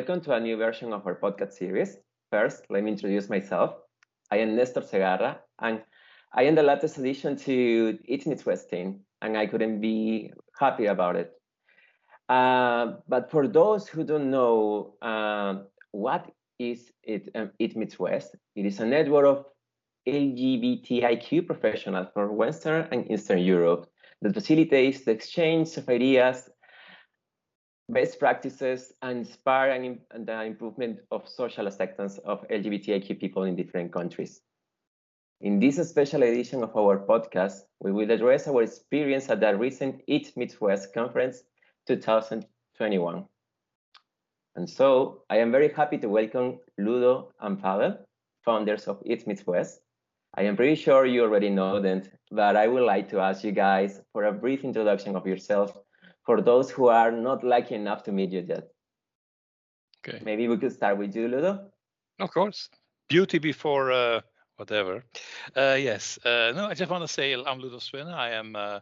welcome to a new version of our podcast series. First, let me introduce myself. I am Nestor Segarra, and I am the latest addition to East Meets West team, and I couldn't be happy about it. Uh, but for those who don't know uh, what is it, um, East Meets West, it is a network of LGBTIQ professionals from Western and Eastern Europe that facilitates the exchange of ideas best practices and inspire and, the improvement of social acceptance of LGBTIQ people in different countries. In this special edition of our podcast, we will address our experience at the recent East Meets West conference 2021. And so I am very happy to welcome Ludo and Pavel, founders of It Midwest. West. I am pretty sure you already know them, but I would like to ask you guys for a brief introduction of yourself for those who are not lucky enough to meet you yet. Okay. Maybe we could start with you, Ludo. Of course. Beauty before uh, whatever. Uh, yes. Uh, no, I just want to say I'm Ludo Swinne. I am uh,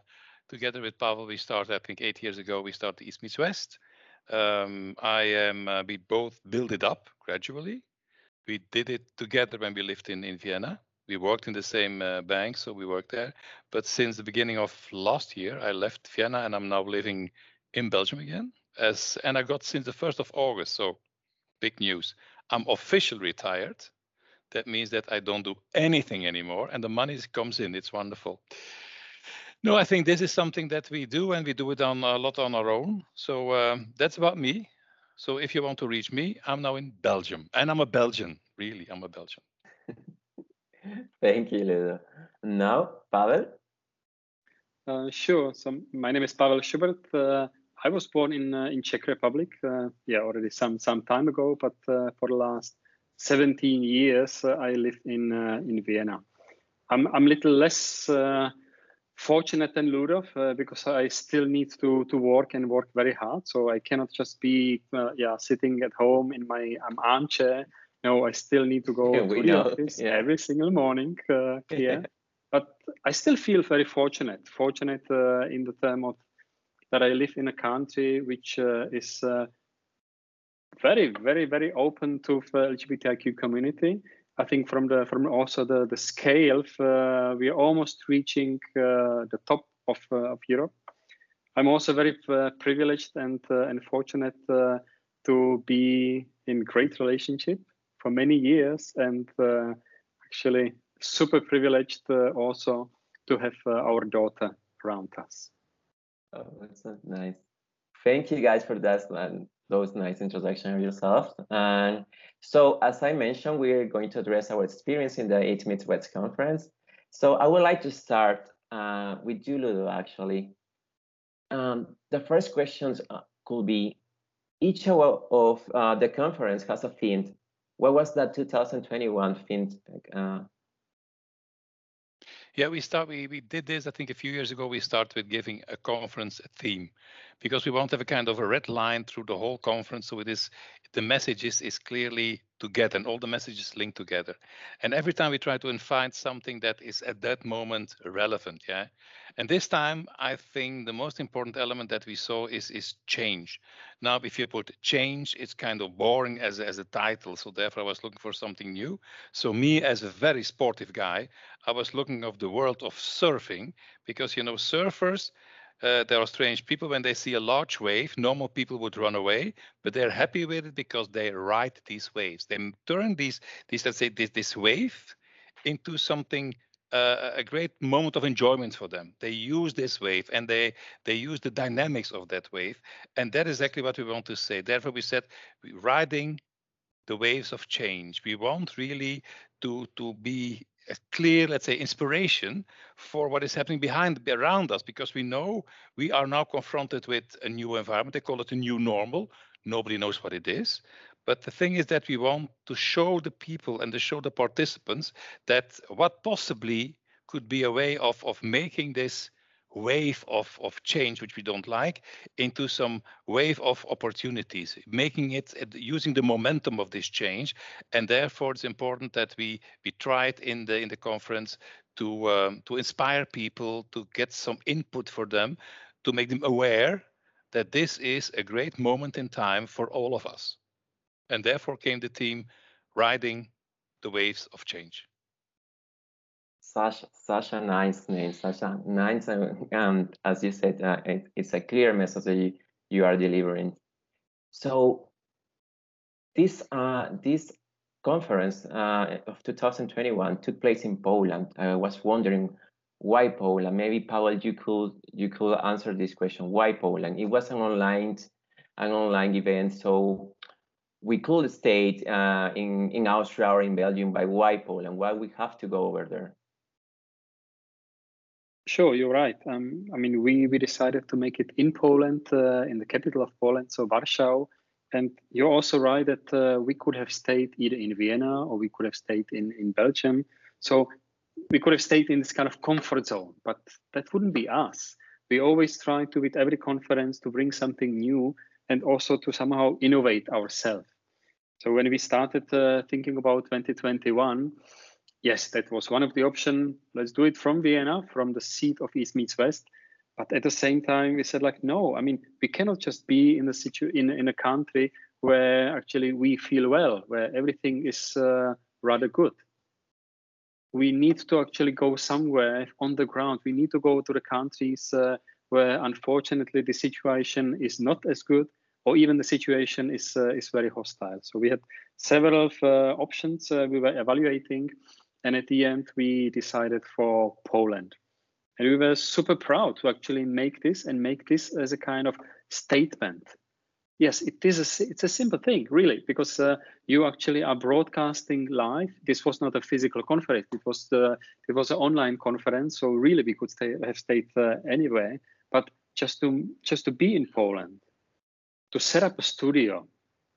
together with Pavel. We started, I think, eight years ago. We started East Meets West. Um, I am. Uh, we both build it up gradually. We did it together when we lived in in Vienna we worked in the same uh, bank, so we worked there. But since the beginning of last year, I left Vienna and I'm now living in Belgium again. As and I got since the first of August, so big news. I'm officially retired. That means that I don't do anything anymore, and the money comes in. It's wonderful. No, I think this is something that we do, and we do it on a lot on our own. So um, that's about me. So if you want to reach me, I'm now in Belgium, and I'm a Belgian. Really, I'm a Belgian. Thank you, Ludo. Now, Pavel? Uh, sure. So my name is Pavel Schubert. Uh, I was born in uh, in Czech Republic. Uh, yeah, already some some time ago. But uh, for the last 17 years, uh, I live in in Vienna. I'm I'm little less fortunate than Ludo because I still need to to work and work very hard. So I cannot just be yeah sitting at home in my um, armchair no, I still need to go yeah, to the know. office yeah. every single morning uh, here. but I still feel very fortunate, fortunate uh, in the term of that I live in a country which uh, is uh, very, very, very open to the LGBTIQ community. I think from the from also the the scale, uh, we are almost reaching uh, the top of of Europe. I'm also very privileged and and fortunate to be in great relationship for many years and uh, actually super privileged uh, also to have uh, our daughter around us. Oh, that's nice. Thank you guys for that, man. Those nice introduction of yourself. And so, as I mentioned, we're going to address our experience in the East Meets West conference. So, I would like to start uh, with you, Ludo, actually. Um, the first questions uh, could be each of, of uh, the conference has a theme what was that 2021 fin uh, yeah, we start. We we did this. I think a few years ago. We started with giving a conference a theme, because we want to have a kind of a red line through the whole conference. So it is the messages is, clearly together and all the messages linked together. And every time we try to find something that is at that moment relevant. Yeah. And this time, I think the most important element that we saw is is change. Now, if you put change, it's kind of boring as, as a title. So therefore, I was looking for something new. So me, as a very sportive guy, I was looking of the world of surfing because you know surfers uh, there are strange people when they see a large wave. Normal people would run away, but they're happy with it because they ride these waves. They turn these, these let's say, this, this wave into something uh, a great moment of enjoyment for them. They use this wave and they they use the dynamics of that wave, and that is exactly what we want to say. Therefore, we said riding the waves of change. We want really to to be a clear, let's say, inspiration for what is happening behind around us, because we know we are now confronted with a new environment. They call it a new normal. Nobody knows what it is. But the thing is that we want to show the people and to show the participants that what possibly could be a way of, of making this wave of, of change, which we don't like, into some wave of opportunities, making it using the momentum of this change. And therefore, it's important that we we it in the in the conference to um, to inspire people, to get some input for them, to make them aware that this is a great moment in time for all of us. And therefore came the team riding the waves of change. Such, such a nice name, such a nice, and as you said, uh, it, it's a clear message that you, you are delivering. So this uh, this conference uh, of 2021 took place in Poland. I was wondering why Poland. Maybe Pavel, you could you could answer this question. Why Poland? It was an online an online event, so we could stay uh, in in Austria or in Belgium. By why Poland? Why we have to go over there? Sure, you're right. Um, I mean, we we decided to make it in Poland, uh, in the capital of Poland, so Warsaw. And you're also right that uh, we could have stayed either in Vienna or we could have stayed in in Belgium. So we could have stayed in this kind of comfort zone, but that wouldn't be us. We always try to, with every conference, to bring something new and also to somehow innovate ourselves. So when we started uh, thinking about 2021, yes, that was one of the options. Let's do it from Vienna, from the seat of East meets West. But at the same time, we said like, no, I mean, we cannot just be in a situ- in, in a country where actually we feel well, where everything is uh, rather good we need to actually go somewhere on the ground. We need to go to the countries uh, where, unfortunately, the situation is not as good, or even the situation is uh, is very hostile. So we had several uh, options uh, we were evaluating, and at the end we decided for Poland. And we were super proud to actually make this and make this as a kind of statement yes, it is a, it's a simple thing, really, because uh, you actually are broadcasting live. This was not a physical conference; it was the it was an online conference. So really, we could stay, have stayed uh, anywhere. But just to just to be in Poland, to set up a studio,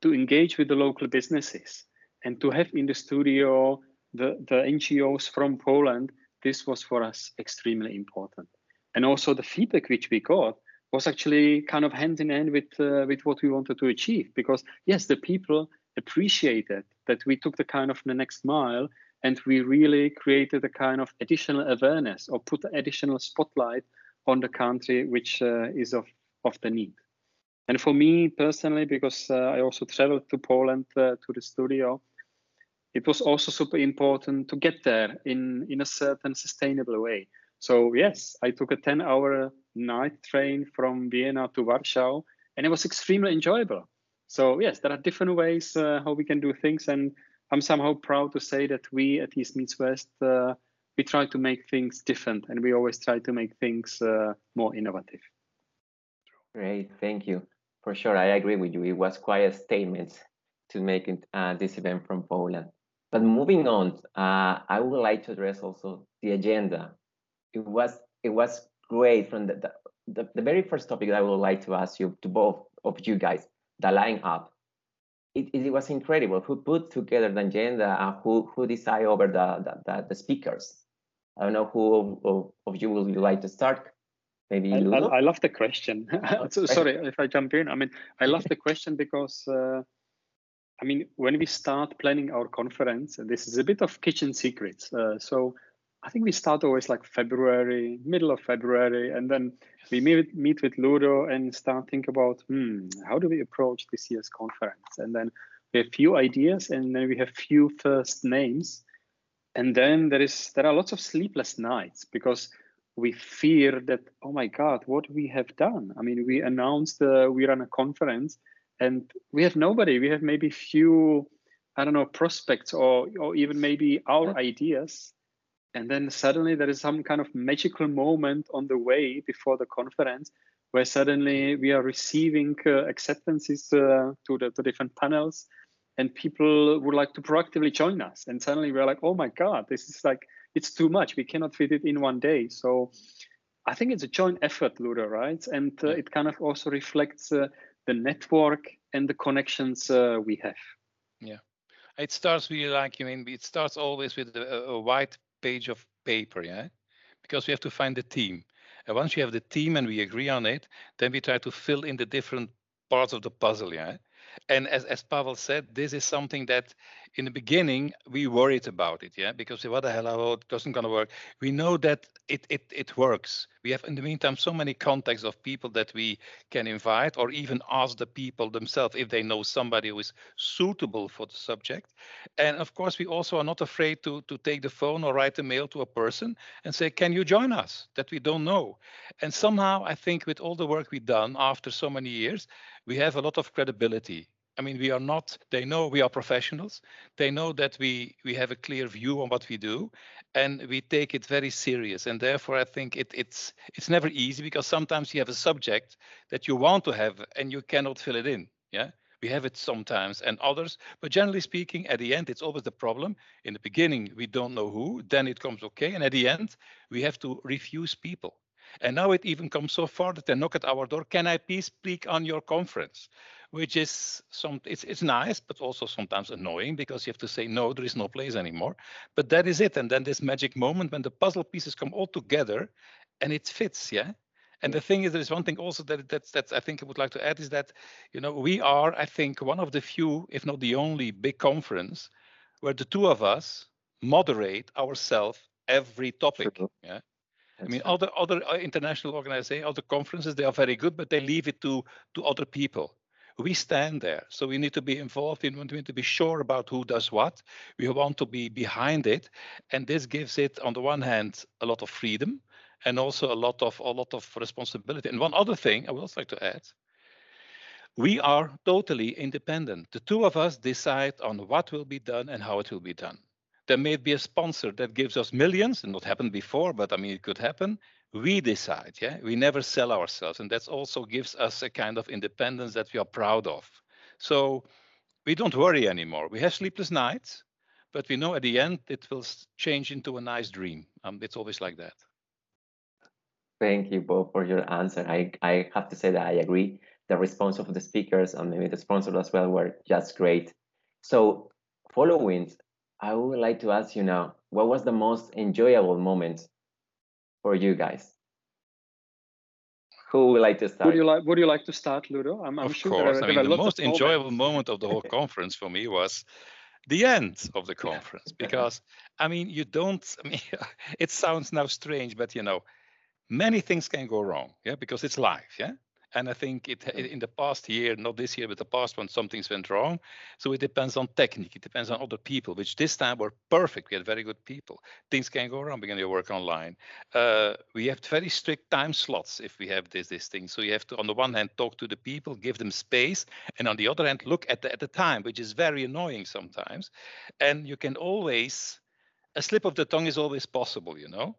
to engage with the local businesses, and to have in the studio the the NGOs from Poland, this was for us extremely important. And also the feedback which we got was actually kind of hand in hand with uh, with what we wanted to achieve because yes the people appreciated that we took the kind of the next mile and we really created a kind of additional awareness or put additional spotlight on the country which uh, is of of the need and for me personally because uh, i also traveled to poland uh, to the studio it was also super important to get there in in a certain sustainable way so yes i took a 10 hour night train from Vienna to Warsaw, and it was extremely enjoyable. So yes, there are different ways uh, how we can do things, and I'm somehow proud to say that we at East Meets West uh, we try to make things different, and we always try to make things uh, more innovative. Great, thank you. For sure, I agree with you. It was quite a statement to make it, uh, this event from Poland. But moving on, uh, I would like to address also the agenda. It was it was great from the, the, the, very first topic that I would like to ask you to both of you guys, the lineup. It, it was incredible who put together the agenda and who, who decide over the, the, the speakers. I don't know who of, of you would like to start. Maybe I, I, I love the question. so, sorry if I jump in. I mean, I love the question because uh, I mean, when we start planning our conference, this is a bit of kitchen secrets. Uh, so I think we start always like February, middle of February, and then we meet meet with Ludo and start think about hmm, how do we approach this year's conference? And then we have few ideas, and then we have few first names, and then there is there are lots of sleepless nights because we fear that oh my god, what we have done? I mean, we announced uh, we run a conference, and we have nobody. We have maybe few I don't know prospects or or even maybe our ideas. And then suddenly there is some kind of magical moment on the way before the conference where suddenly we are receiving uh, acceptances uh, to the to different panels and people would like to proactively join us. And suddenly we're like oh my god this is like it's too much. We cannot fit it in one day. So i think it's a joint effort ludo right? And uh, it kind of also reflects uh, the network and the connections uh, we have yeah it starts really like you mean it starts always with a, a white page of paper, yeah? Because we have to find the team. And once you have the team and we agree on it, then we try to fill in the different parts of the puzzle, yeah? And as, as Pavel said, this is something that in the beginning we worried about it, yeah, because what the hell, oh, it doesn't gonna work. We know that it it it works. We have in the meantime so many contacts of people that we can invite or even ask the people themselves if they know somebody who is suitable for the subject. And of course, we also are not afraid to to take the phone or write a mail to a person and say, "Can you join us?" That we don't know. And somehow, I think with all the work we've done after so many years, we have a lot of credibility I mean, we are not, they know we are professionals. They know that we, we have a clear view on what we do and we take it very serious. And therefore, I think it, it's, it's never easy because sometimes you have a subject that you want to have and you cannot fill it in. Yeah. We have it sometimes and others, but generally speaking, at the end, it's always the problem. In the beginning, we don't know who, then it comes okay. And at the end, we have to refuse people. And now it even comes so far that they knock at our door. Can I please speak on your conference? which is some it's it's nice but also sometimes annoying because you have to say no there is no place anymore but that is it and then this magic moment when the puzzle pieces come all together and it fits yeah and the thing is there is one thing also that that's that's i think i would like to add is that you know we are i think one of the few if not the only big conference where the two of us moderate ourselves every topic True. yeah I mean, other other uh, international organizations, other conferences, they are very good, but they leave it to to other people we stand there. So we need to be involved in, we need to be sure about who does what. We want to be behind it. And this gives it, on the one hand, a lot of freedom and also a lot of a lot of responsibility. And one other thing I would also like to add, we are totally independent. The two of us decide on what will be done and how it will be done. There may be a sponsor that gives us millions, and not happened before, but I mean, it could happen. We decide yeah? We never sell ourselves and that also gives us a kind of independence that we are proud of. So we don't worry anymore. We have sleepless nights but we know at the end it will change into a nice dream. Um, it's always like that. Thank you both for your answer. I i have to say that i agree. The response of the speakers and maybe the sponsors as well were just great. So following i would like to ask you now what was the most enjoyable moment for you guys? Who would like to start? Would you like Would you like to start, Ludo? I'm, I'm of sure course. There, I mean, the most enjoyable moment of the whole conference for me was the end of the conference because I mean, you don't. I mean, it sounds now strange, but you know, many things can go wrong. Yeah, because it's live. Yeah, and I think it in the past year, not this year, but the past one, some things went wrong. So it depends on technique. It depends on other people, which this time were perfect. We had very good people. Things can go wrong when you work online. Uh, we have very strict time slots if we have this this thing. So you have to, on the one hand, talk to the people, give them space, and on the other hand, look at the at the time, which is very annoying sometimes. And you can always a slip of the tongue is always possible, you know.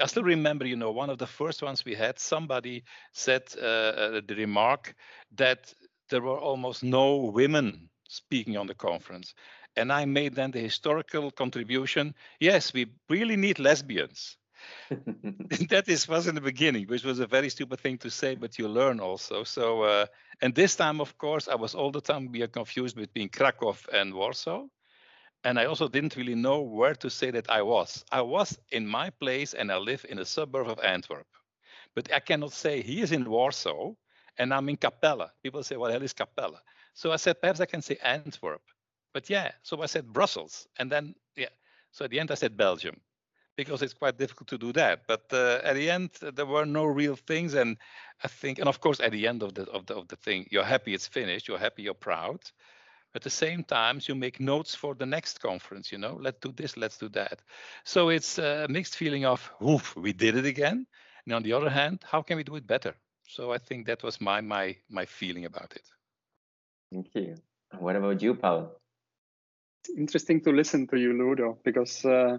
I still remember, you know, one of the first ones we had, somebody said uh, uh, the remark that there were almost no women speaking on the conference. And I made then the historical contribution yes, we really need lesbians. that is was in the beginning, which was a very stupid thing to say, but you learn also. So, uh, and this time, of course, I was all the time being confused between Krakow and Warsaw and I also didn't really know where to say that I was. I was in my place and I live in a suburb of Antwerp. But I cannot say he is in Warsaw and I'm in Kapellen. People say, well, hell is Kapellen? So I said, perhaps I can say Antwerp. But yeah, so I said Brussels. And then, yeah, so at the end I said Belgium because it's quite difficult to do that. But uh, at the end, there were no real things. And I think, and of course, at the end of the, of the, of the thing, you're happy it's finished, you're happy, you're proud. At the same time, you make notes for the next conference, you know, let's do this, let's do that. So it's a mixed feeling of, oof, we did it again. And on the other hand, how can we do it better? So I think that was my my my feeling about it. Thank you. What about you, Paul? It's interesting to listen to you, Ludo, because uh,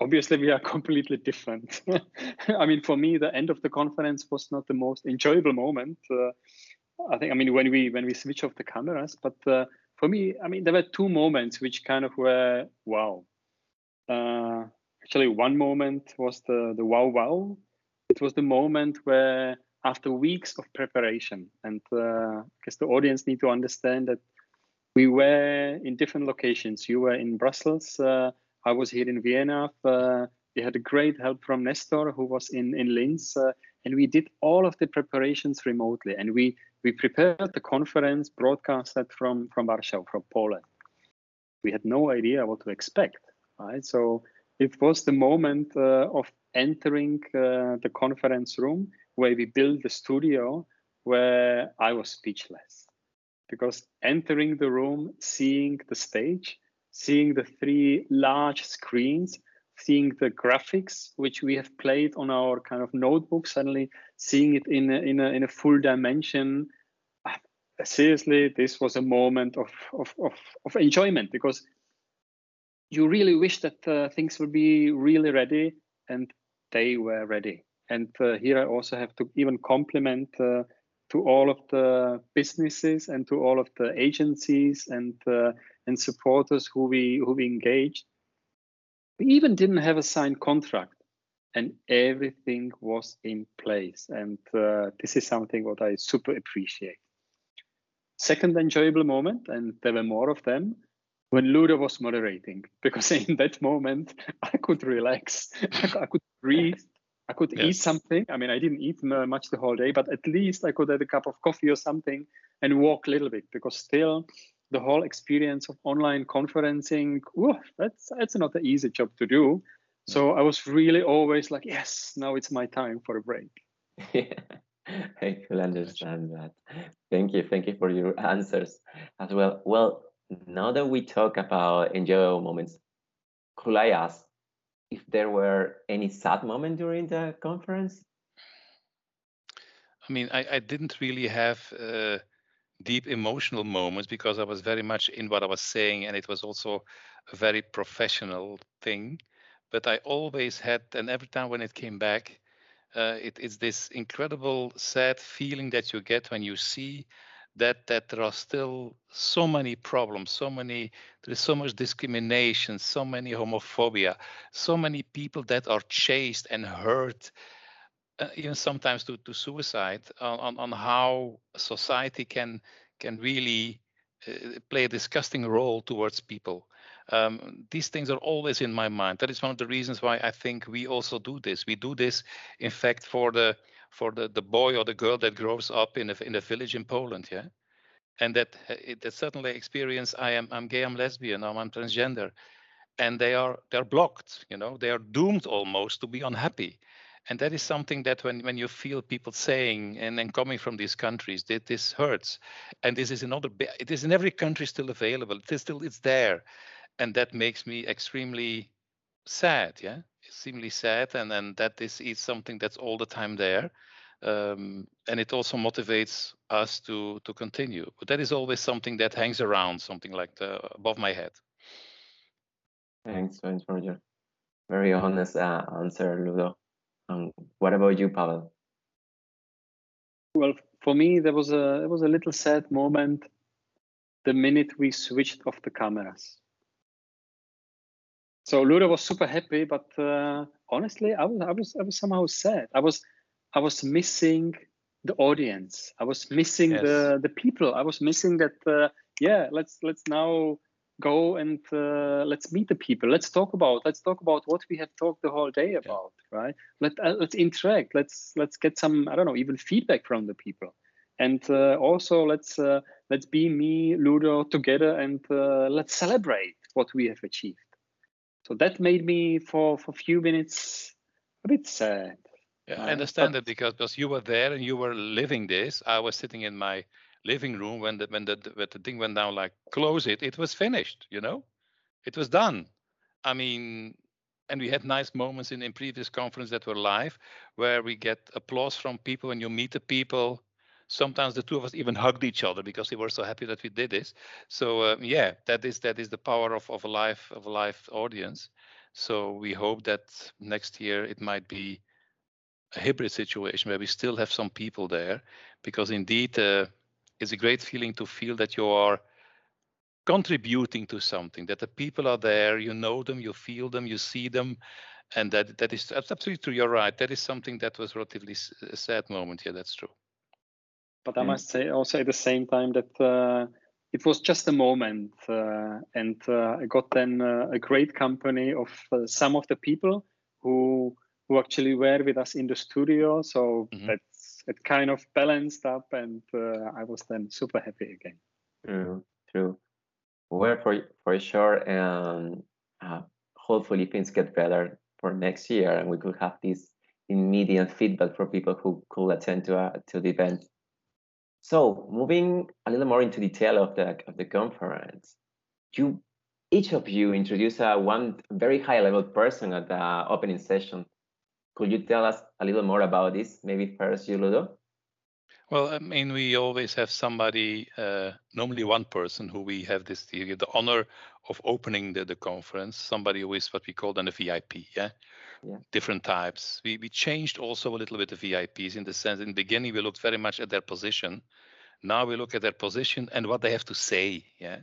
obviously we are completely different. I mean, for me, the end of the conference was not the most enjoyable moment. Uh, I think I mean when we when we switch off the cameras, but uh, for me, I mean there were two moments which kind of were wow. Uh, actually, one moment was the the wow wow. It was the moment where after weeks of preparation, and uh, I guess the audience need to understand that we were in different locations. You were in Brussels. Uh, I was here in Vienna. Uh, we had a great help from Nestor, who was in in Linz, uh, and we did all of the preparations remotely. And we we prepared the conference broadcasted from, from Warsaw, from Poland. we had no idea what to expect, right? So it was the moment uh, of entering uh, the conference room where we built the studio where I was speechless because entering the room, seeing the stage, seeing the three large screens, seeing the graphics which we have played on our kind of notebook, suddenly seeing it in a, in a, in a full dimension. Ah, seriously, this was a moment of, of, of, of enjoyment because you really wish that uh, things would be really ready and they were ready. And uh, here I also have to even compliment uh, to all of the businesses and to all of the agencies and uh, and supporters who we who we engaged. We even didn't have a signed contract, and everything was in place. And uh, this is something what I super appreciate. Second enjoyable moment, and there were more of them, when Ludo was moderating, because in that moment I could relax, I could breathe, I could eat something. I mean, I didn't eat much the whole day, but at least I could have a cup of coffee or something and walk a little bit because still the whole experience of online conferencing, whew, that's that's not an easy job to do. So I was really always like, yes, now it's my time for a break. I could understand that. Thank you. Thank you for your answers as well. Well, now that we talk about enjoyable moments, could I ask if there were any sad moment during the conference? I mean, I, I didn't really have uh, deep emotional moments because I was very much in what I was saying, and it was also a very professional thing. But I always had, and every time when it came back, uh, it, it's this incredible sad feeling that you get when you see that that there are still so many problems so many there is so much discrimination so many homophobia so many people that are chased and hurt uh, even sometimes to, to suicide on, on how society can can really uh, play a disgusting role towards people. Um, these things are always in my mind. That is one of the reasons why i think we also do this. We do this in fact for the for the, the boy or the girl that grows up in a, in a village in Poland, yeah, and that that certainly experience I am I'm gay, I'm lesbian, I'm, I'm transgender, and they are they're blocked, you know, they are doomed almost to be unhappy, and that is something that when when you feel people saying and then coming from these countries that this hurts, and this is another it is in every country still available, it is still it's there, and that makes me extremely sad, yeah, extremely sad, and and this is something that's all the time there. Um, and it also motivates us to to continue. But that is always something that hangs around, something like the, above my head. Thanks, thanks your very honest uh, answer, Ludo. Um, what about you, Pavel? Well, for me, there was a it was a little sad moment the minute we switched off the cameras. So Ludo was super happy, but uh, honestly, I was I was I was somehow sad. I was I was missing the audience. I was missing yes. the the people. I was missing that. Uh, yeah, let's let's now go and uh, let's meet the people. Let's talk about let's talk about what we have talked the whole day about. Yeah. Right? Let uh, let's interact. Let's let's get some I don't know even feedback from the people. And uh, also let's uh, let's be me Ludo together and uh, let's celebrate what we have achieved. So that made me for for a few minutes a bit sad. Yeah, I understand but, that because because you were there and you were living this. I was sitting in my living room when the when the when the thing went down. Like close it. It was finished. You know, it was done. I mean, and we had nice moments in in previous conference that were live, where we get applause from people when you meet the people. Sometimes the two of us even hugged each other because we were so happy that we did this. So um, yeah, that is that is the power of of a live of a live audience. So we hope that next year it might be a hybrid situation where we still have some people there, because indeed uh, it's a great feeling to feel that you are contributing to something, that the people are there, you know them, you feel them, you see them, and that that is absolutely true. You're right. That is something that was relatively a sad moment. Yeah, that's true. But I mm. must say also at the same time that uh, it was just a moment, uh, and uh, I got then uh, a great company of uh, some of the people who who actually were with us in the studio. So mm-hmm. that's it kind of balanced up, and uh, I was then super happy again. True, true. Well, for for sure, and uh, hopefully things get better for next year, and we could have this immediate feedback for people who could attend to uh, to the event. So, moving a little more into detail of the of the conference, you each of you introduce a one very high level person at the opening session. Could you tell us a little more about this? Maybe first, you, Ludo. Well, I mean, we always have somebody, uh, normally one person who we have this the, the honor of opening the, the conference, somebody who is what we call then a VIP, yeah? yeah? Different types. We, we changed also a little bit the VIPs in the sense in the beginning we looked very much at their position. Now we look at their position and what they have to say, yeah?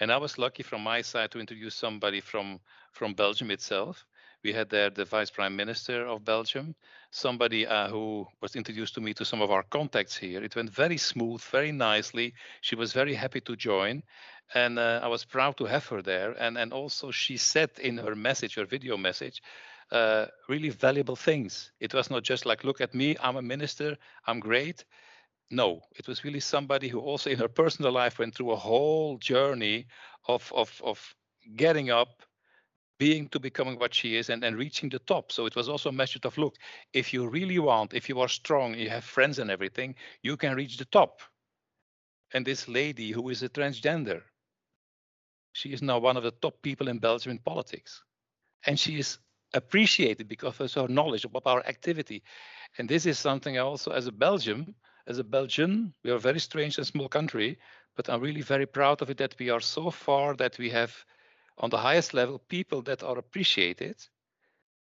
And I was lucky from my side to introduce somebody from from Belgium itself we had there the vice prime minister of Belgium, somebody uh, who was introduced to me to some of our contacts here. It went very smooth, very nicely. She was very happy to join. And uh, I was proud to have her there. And, and also, she said in her message, her video message, uh, really valuable things. It was not just like, look at me, I'm a minister, I'm great. No, it was really somebody who also in her personal life went through a whole journey of, of, of getting up, being to becoming what she is and, then reaching the top. So it was also a message of look, if you really want, if you are strong, you have friends and everything, you can reach the top. And this lady who is a transgender, she is now one of the top people in Belgium in politics. And she is appreciated because of her knowledge about our activity. And this is something also as a Belgium, as a Belgian, we are a very strange and small country, but I'm really very proud of it that we are so far that we have on the highest level people that are appreciated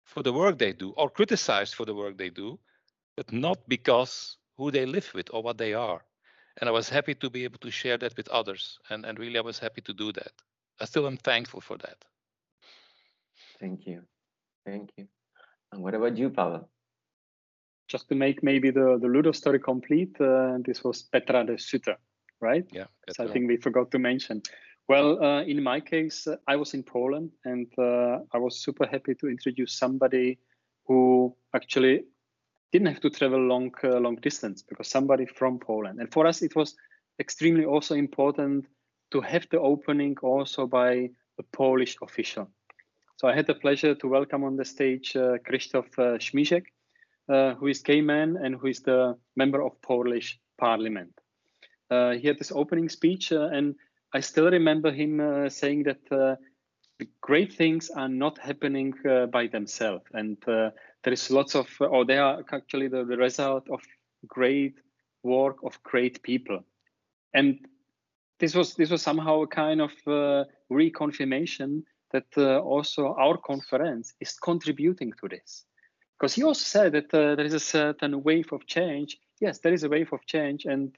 for the work they do or criticized for the work they do, but not because who they live with or what they are. And I was happy to be able to share that with others. And, and really, I was happy to do that. I still am thankful for that. Thank you. Thank you. And what about you, Pavel? Just to make maybe the, the Ludo story complete, uh, this was Petra de Sutter, right? Yeah. So I think we forgot to mention. Well, uh, in my case, uh, I was in Poland and uh, I was super happy to introduce somebody who actually didn't have to travel long, uh, long distance because somebody from Poland. And for us, it was extremely also important to have the opening also by a Polish official. So I had the pleasure to welcome on the stage uh, Krzysztof uh, uh, who is gay man and who is the member of Polish parliament. he had this opening speech and I still remember him uh, saying that uh, great things are not happening uh, by themselves, and uh, there is lots of, or they are actually the, the, result of great work of great people, and this was this was somehow a kind of uh, reconfirmation that uh, also our conference is contributing to this, because he also said that there is a certain wave of change. Yes, there is a wave of change, and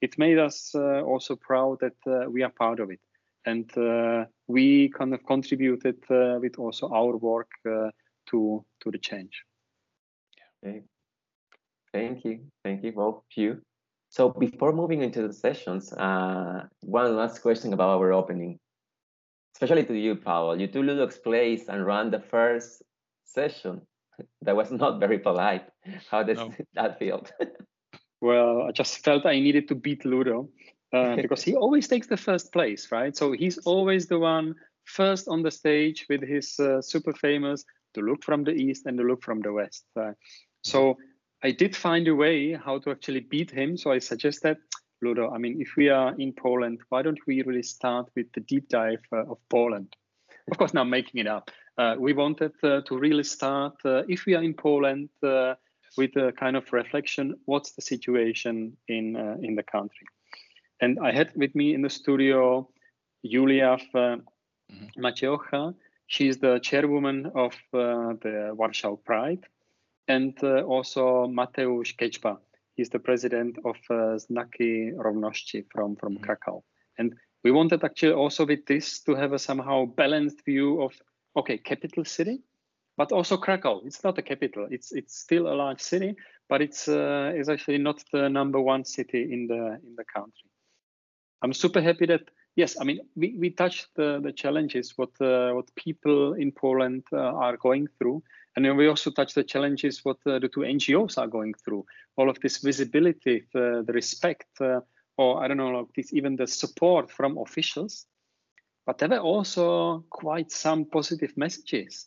it made us uh, also proud that uh, we are part of it. And uh, we kind of contributed with also our work to, to the change. Okay. Thank you. Thank you, both of you. So before moving into the sessions, uh, one last question about our opening, especially to you, Paul. You two Ludo's Place and ran the first session. That was not very polite. How does no. that feel? Well, I just felt I needed to beat Ludo uh, because he always takes the first place, right? So he's always the one first on the stage with his uh, super famous "To Look from the East and to Look from the West." Uh, so I did find a way how to actually beat him. So I suggested, Ludo, I mean, if we are in Poland, why don't we really start with the deep dive uh, of Poland? Of course, now making it up. Uh, we wanted uh, to really start, if we are in Poland, with a kind of reflection what's the situation in uh, in the country? And i had with me in the studio julia uh, mm-hmm. She's the chairwoman of uh, the warsaw pride. And uh, also mateusz keczpa he's the president of uh, znaki równości from from mm-hmm. krakow. And we wanted actually also with this to have a somehow balanced view of okay capital city but also Krakow. It's not a capital. It's it's still a large city, but it's uh, is actually not the number one city in the in the country. I'm super happy that yes, I mean we, we touched the, the challenges what uh, what people in Poland uh, are going through, and then we also touched the challenges what uh, the two NGOs are going through. All of this visibility, the, the respect, uh, or I don't know, like this, even the support from officials but there were also quite some positive messages.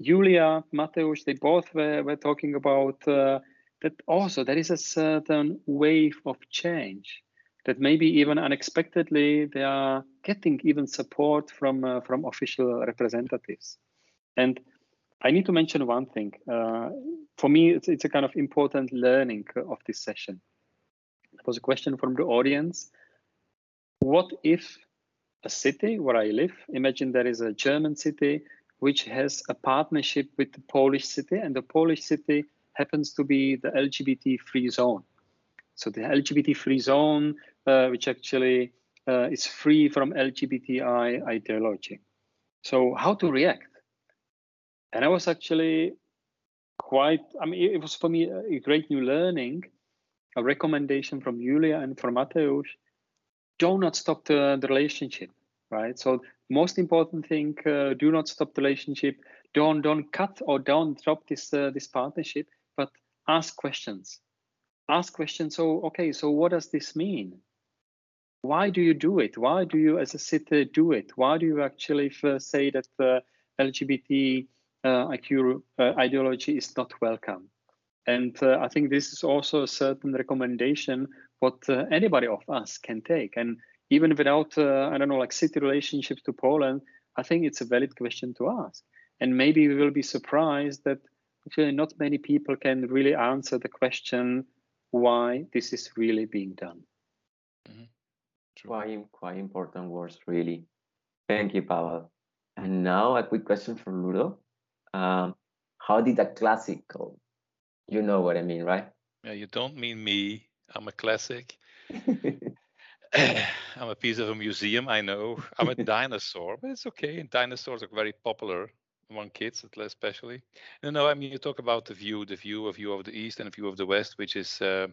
Julia, Mateusz, they both were, were talking about uh, that also there is a certain wave of change that maybe even unexpectedly they are getting even support from uh, from official representatives. And I need to mention one thing. Uh, for me, it's, it's a kind of important learning of this session. It was a question from the audience. What if a city where I live, imagine there is a German city which has a partnership with the Polish city, and the Polish city happens to be the LGBT free zone. So the LGBT free zone, uh, which actually uh, is free from LGBTI ideology. So how to react? And I was actually quite, I mean, it was for me a great new learning, a recommendation from Julia and from Mateusz, do not stop the, the relationship, right? So most important thing, uh, do not stop the relationship. Don't don't cut or don't drop this uh, this partnership, but ask questions. Ask questions. So okay, so what does this mean? Why do you do it? Why do you, as a city, do it? Why do you actually say that the LGBT uh, IQ uh, ideology is not welcome? And uh, I think this is also a certain recommendation what uh, anybody of us can take. And even without, uh, I don't know, like city relationships to Poland, I think it's a valid question to ask. And maybe we will be surprised that actually not many people can really answer the question why this is really being done. Mm-hmm. Quite, quite important words, really. Thank you, Pavel. And now a quick question from Ludo. Um, how did a classical, you know what I mean, right? Yeah, you don't mean me. I'm a classic. I'm a piece of a museum, I know. I'm a dinosaur, but it's okay. And dinosaurs are very popular among kids, especially. No, no, I mean, you talk about the view, the view, a view of the East and a view of the West, which is uh,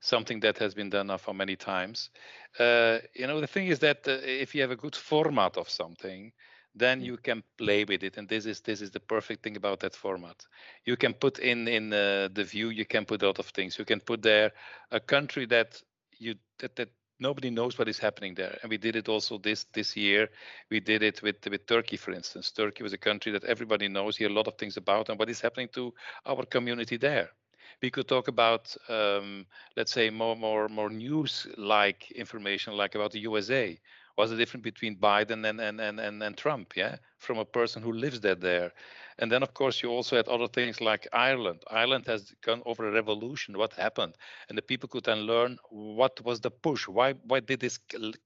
something that has been done now for many times. Uh, you know, the thing is that uh, if you have a good format of something, then mm. you can play with it and this is this is the perfect thing about that format you can put in in uh, the view you can put a lot of things you can put there a country that you that, that nobody knows what is happening there. And we did it also this this year. We did it with with turkey for instance. Turkey was a country that everybody knows here a lot of things about and what is happening to our community there. We could talk about um, let's say more more more news like information like about the usa what's the difference between Biden and, and, and, and, and Trump, yeah, from a person who lives there there. And then, of course, you also had other things like Ireland. Ireland has gone over a revolution. What happened? And the people could then learn what was the push. Why why did this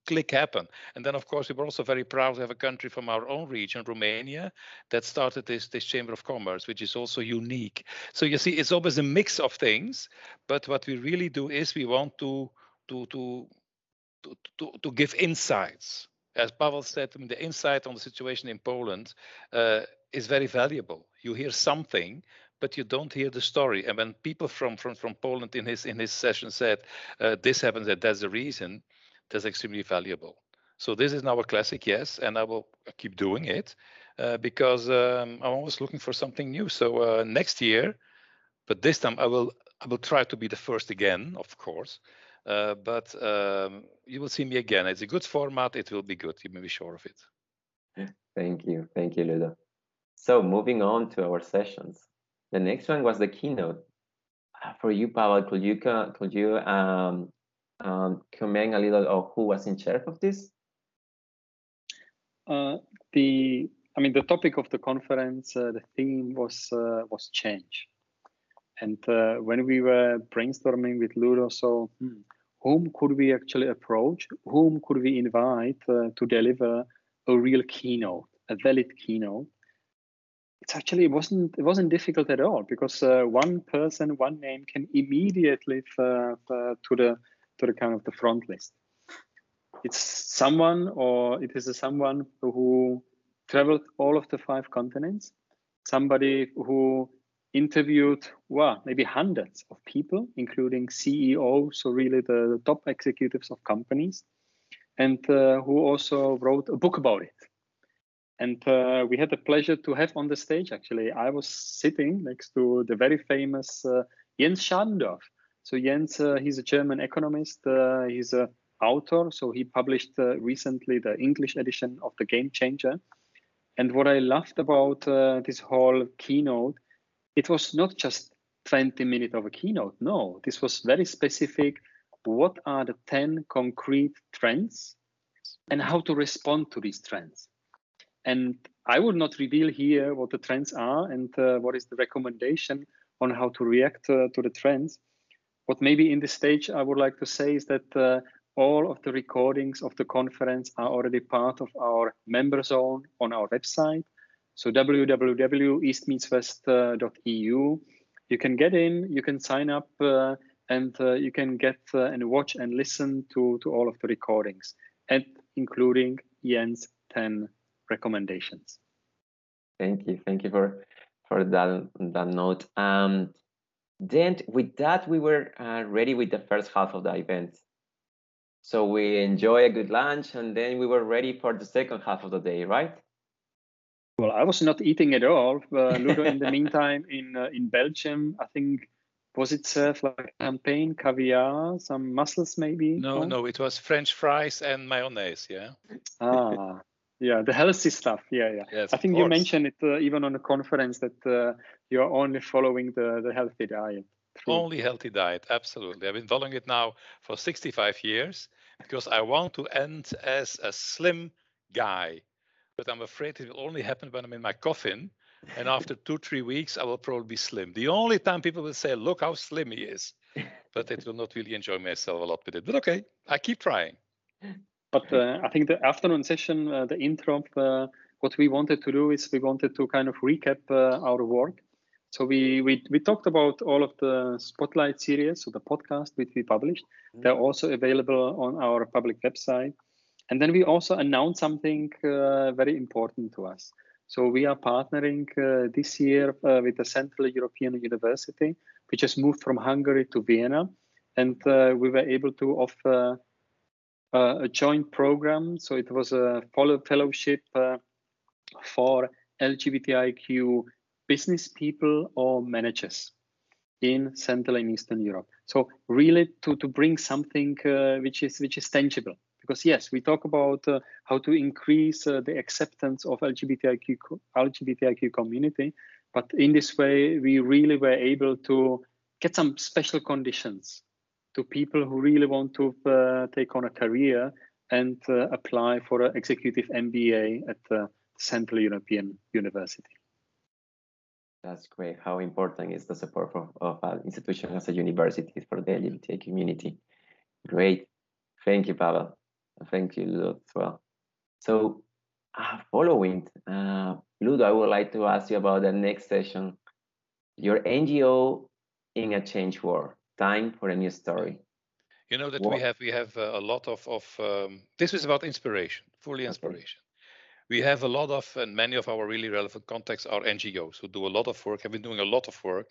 click happen? And then, of course, we were also very proud to have a country from our own region, Romania, that started this this Chamber of Commerce, which is also unique. So you see, it's always a mix of things. But what we really do is we want to to to to, to, give insights. As Pavel said, I mean, the insight on the situation in Poland uh, is very valuable. You hear something, but you don't hear the story. And when people from from, from Poland in his in his session said uh, this happens, that that's the reason, that's extremely valuable. So this is now a classic, yes, and I will keep doing it uh, because um, I'm always looking for something new. So uh, next year, but this time I will I will try to be the first again, of course. Uh, but um, you will see me again. It's a good format. It will be good. You may be sure of it. Thank you. Thank you, Ludo. So moving on to our sessions. The next one was the keynote. Uh, for you, Pavel, could you could you um, um, comment a little of who was in charge of this? Uh, the I mean, the topic of the conference, uh, the theme was uh, was change. And uh, when we were brainstorming with Ludo, so hmm, whom could we actually approach? Whom could we invite uh, to deliver a real keynote, a valid keynote? It's actually it wasn't it wasn't difficult at all because uh, one person, one name can immediately to the to the kind of the front list. It's someone or it is a someone who traveled all of the five continents, somebody who interviewed well maybe hundreds of people including ceos so really the top executives of companies and uh, who also wrote a book about it and uh, we had the pleasure to have on the stage actually i was sitting next to the very famous uh, jens schadendorf so jens uh, he's a german economist uh, he's a author, so he published uh, recently the English edition of the Game Changer. And what I loved about this whole keynote, it was not just 20 minutes of a keynote. No, this was very specific. What are the 10 concrete trends and how to respond to these trends? And I would not reveal here what the trends are and uh, what is the recommendation on how to react uh, to the trends. What maybe in this stage I would like to say is that uh, all of the recordings of the conference are already part of our member zone on our website. So www.eastmeetswest.eu. You can get in, you can sign up, uh, and uh, you can get uh, and watch and listen to, to all of the recordings, and including Jens 10 recommendations. Thank you. Thank you for for that that note. Um, then with that, we were uh, ready with the first half of the event. So we enjoy a good lunch, and then we were ready for the second half of the day, right? Well, I was not eating at all. Ludo, in the meantime, in uh, in Belgium, I think was it served like champagne, caviar, some mussels, maybe? No, no, it was French fries and mayonnaise. Yeah. Ah, yeah, the healthy stuff. Yeah, yeah. Yes, I think you mentioned it uh, even on the conference that uh, you're only following the the healthy diet. True. Only healthy diet, absolutely. I've been following it now for 65 years because I want to end as a slim guy. But I'm afraid it will only happen when I'm in my coffin. And after two, three weeks, I will probably be slim. The only time people will say, look how slim he is. But it will not really enjoy myself a lot with it. But okay, I keep trying. But uh, I think the afternoon session, uh, the intro, uh, what we wanted to do is we wanted to kind of recap uh, our work so we, we we talked about all of the spotlight series, so the podcast which we published. Mm-hmm. They're also available on our public website. And then we also announced something uh, very important to us. So we are partnering uh, this year uh, with the Central European University, which has moved from Hungary to Vienna, and uh, we were able to offer uh, a joint program. So it was a follow fellowship uh, for LGBTIQ business people or managers in Central and Eastern Europe. So really to, to bring something which is which is tangible. Because yes, we talk about uh, how to increase uh, the acceptance of LGBTIQ LGBTIQ community, but in this way we really were able to get some special conditions to people who really want to uh, take on a career and uh, apply for an executive MBA at the Central European University. That's great. How important is the support of, of an institution as a university for the LGBT community? Great. Thank you, Pavel. Thank you, Ludo, as well. So, uh, following, uh, Ludo, I would like to ask you about the next session. Your NGO in a change war. Time for a new story. You know that what? we have we have a lot of of um, this is about inspiration, fully inspiration. Okay we have a lot of and many of our really relevant contacts are ngos who do a lot of work have been doing a lot of work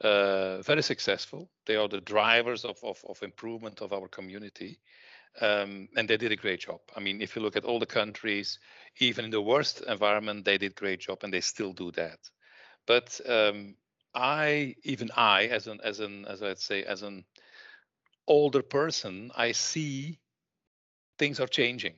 uh, very successful they are the drivers of, of, of improvement of our community um, and they did a great job i mean if you look at all the countries even in the worst environment they did great job and they still do that but um, i even i as an as an as i'd say as an older person i see things are changing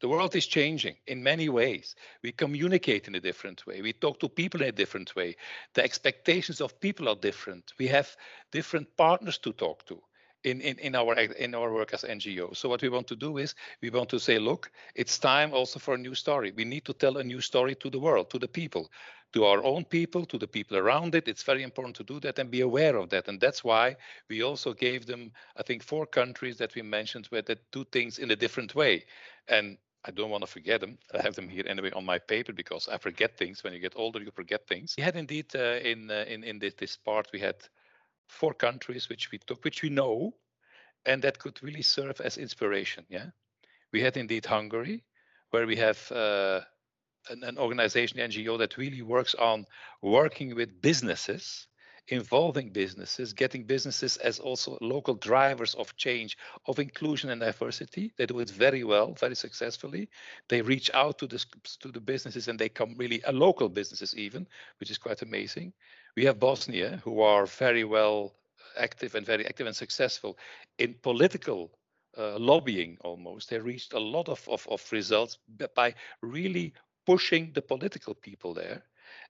the world is changing in many ways. We communicate in a different way. We talk to people in a different way. The expectations of people are different. We have different partners to talk to in, in, in our in our work as NGO. So what we want to do is we want to say, look, it's time also for a new story. We need to tell a new story to the world, to the people, to our own people, to the people around it. It's very important to do that and be aware of that. And that's why we also gave them, I think, four countries that we mentioned where they do things in a different way. And I don't want to forget them. I have them here anyway on my paper because I forget things. When you get older, you forget things. We had indeed uh, in uh, in in this, this part we had four countries which we took, which we know, and that could really serve as inspiration. Yeah, we had indeed Hungary, where we have uh, an, an organization NGO that really works on working with businesses involving businesses, getting businesses as also local drivers of change, of inclusion and diversity. They do it very well, very successfully. They reach out to the, to the businesses and they come really a uh, local businesses even, which is quite amazing. We have Bosnia, who are very well active and very active and successful in political uh, lobbying almost. They reached a lot of, of, of results by really pushing the political people there.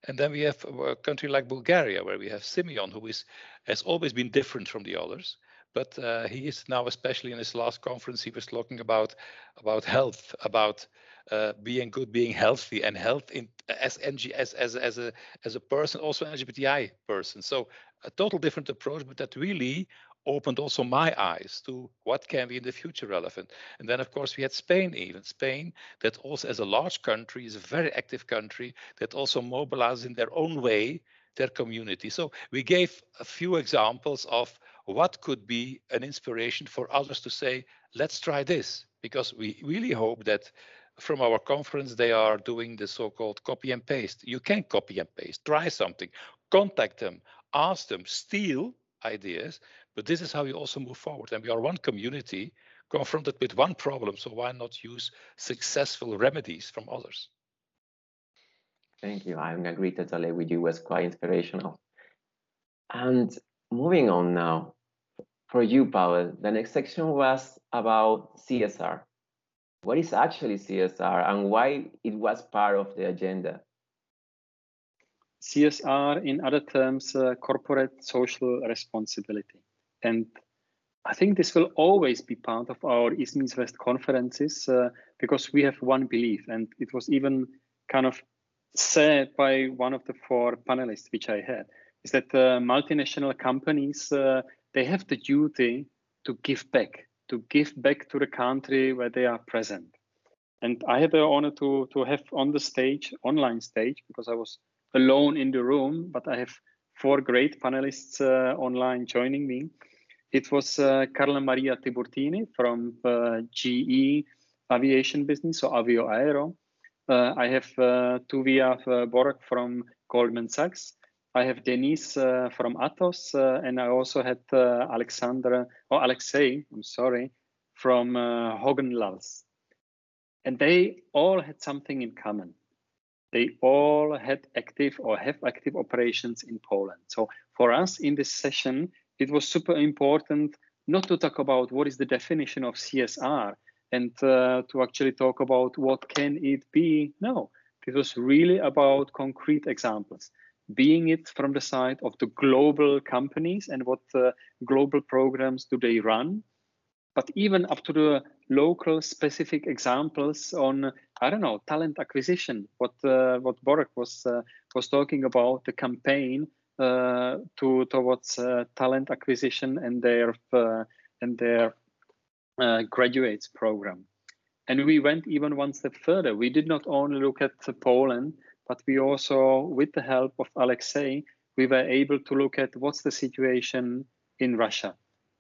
And then we have a country like Bulgaria, where we have Simeon, who is has always been different from the others. But uh, he is now, especially in his last conference, he was talking about about health, about uh, being good, being healthy, and health in, as NG as as as a as a person, also an LGBTI person. So a total different approach, but that really opened also my eyes to what can be in the future relevant. And then, of course, we had Spain, even Spain, that also, as a large country, is a very active country that also mobilizes in their own way their community. So we gave a few examples of what could be an inspiration for others to say, let's try this, because we really hope that from our conference they are doing the so-called copy and paste. You can copy and paste, try something, contact them, ask them, steal ideas, but this is how you also move forward. And we are one community confronted with one problem. So why not use successful remedies from others? Thank you. I agree totally with you. It was quite inspirational. And moving on now, for you, Pavel, the next section was about CSR. What is actually CSR and why it was part of the agenda? CSR, in other terms, uh, corporate social responsibility. And I think this will always be part of our East Meets West conferences uh, because we have one belief. And it was even kind of said by one of the four panelists, which I had, is that uh, multinational companies, uh, they have the duty to give back, to give back to the country where they are present. And I had the honor to, to have on the stage, online stage, because I was alone in the room, but I have four great panelists uh, online joining me. It was uh, Carla Maria Tiburtini from uh, GE aviation business, so Avio Aero. Uh, I have Tuvia Borg from Goldman Sachs. I have Denise uh, from Atos, uh, and I also had uh, Alexandra or Alexei, I'm sorry, from uh, Hogan Lovells. And they all had something in common. They all had active or have active operations in Poland. So for us in this session, it was super important not to talk about what is the definition of CSR and uh, to actually talk about what can it be. No, it was really about concrete examples, being it from the side of the global companies and what uh, global programs do they run, but even up to the local specific examples on I don't know talent acquisition. What uh, what Borek was uh, was talking about the campaign to towards uh, talent acquisition and their uh, and their graduates program. And we went even one step further. We did not only look at Poland, but we also, with the help of Alexei, we were able to look at what's the situation in Russia.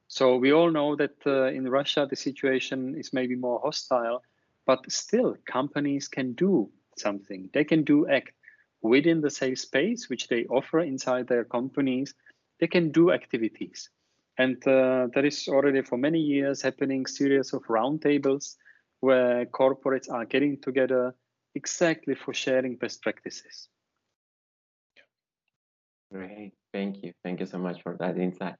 So we all know that uh, in Russia the situation is maybe more hostile, but still companies can do something. They can do act within the safe space which they offer inside their companies, they can do activities. And uh, there is already for many years happening series of roundtables where corporates are getting together exactly for sharing best practices. Great, thank you, thank you so much for that insight.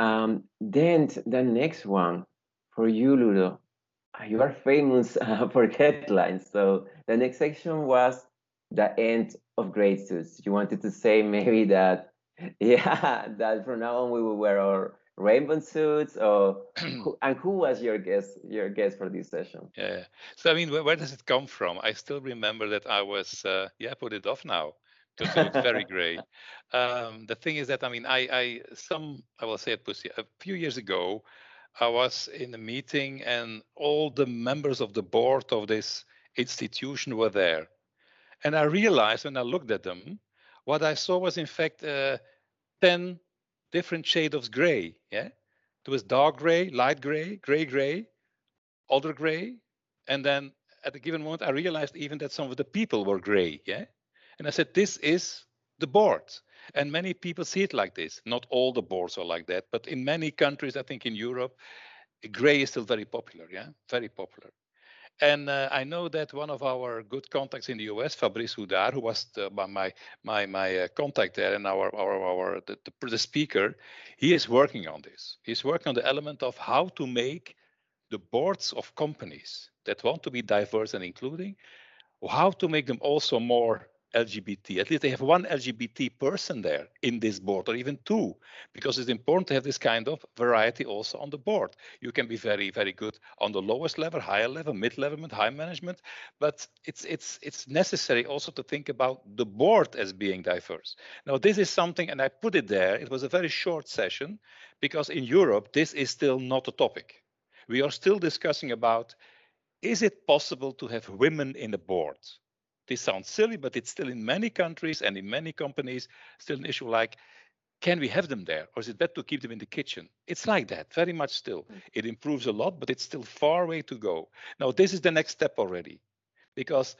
Um, then the next one for you, Ludo. You are famous uh, for headlines. So the next section was the end of gray suits. You wanted to say maybe that, yeah, that from now on we will wear our rainbow suits or and who was your guest your guest for this session? Yeah so i mean where, where does it come from? I still remember that i was uh, yeah put it off now because it looks very gray. Um, the thing is that i mean i i some i will say it pussy a few years ago i was in a meeting and all the members of the board of this institution were there and I realized when I looked at them, what I saw was in fact uh, 10 different shades of gray. Yeah. There was dark gray, light gray, gray gray, older gray. And then at a given moment, I realized even that some of the people were gray. Yeah. And I said, this is the board. And many people see it like this. Not all the boards are like that, but in many countries, I think in Europe, gray is still very popular. Yeah. Very popular. And uh, I know that one of our good contacts in the US, Fabrice Houdart, who was the, my my my uh, contact there and our our our the, the, speaker, he is working on this. He's working on the element of how to make the boards of companies that want to be diverse and including, how to make them also more LGBT. At least they have one LGBT person there in this board, or even two, because it's important to have this kind of variety also on the board. You can be very, very good on the lowest level, higher level, mid level, and high management, but it's it's it's necessary also to think about the board as being diverse. Now, this is something, and I put it there. It was a very short session because in Europe this is still not a topic. We are still discussing about is it possible to have women in the board? This sounds silly, but it's still in many countries and in many companies still an issue like, can we have them there or is it better to keep them in the kitchen? It's like that, very much still. Mm. It improves a lot, but it's still far way to go. Now, this is the next step already because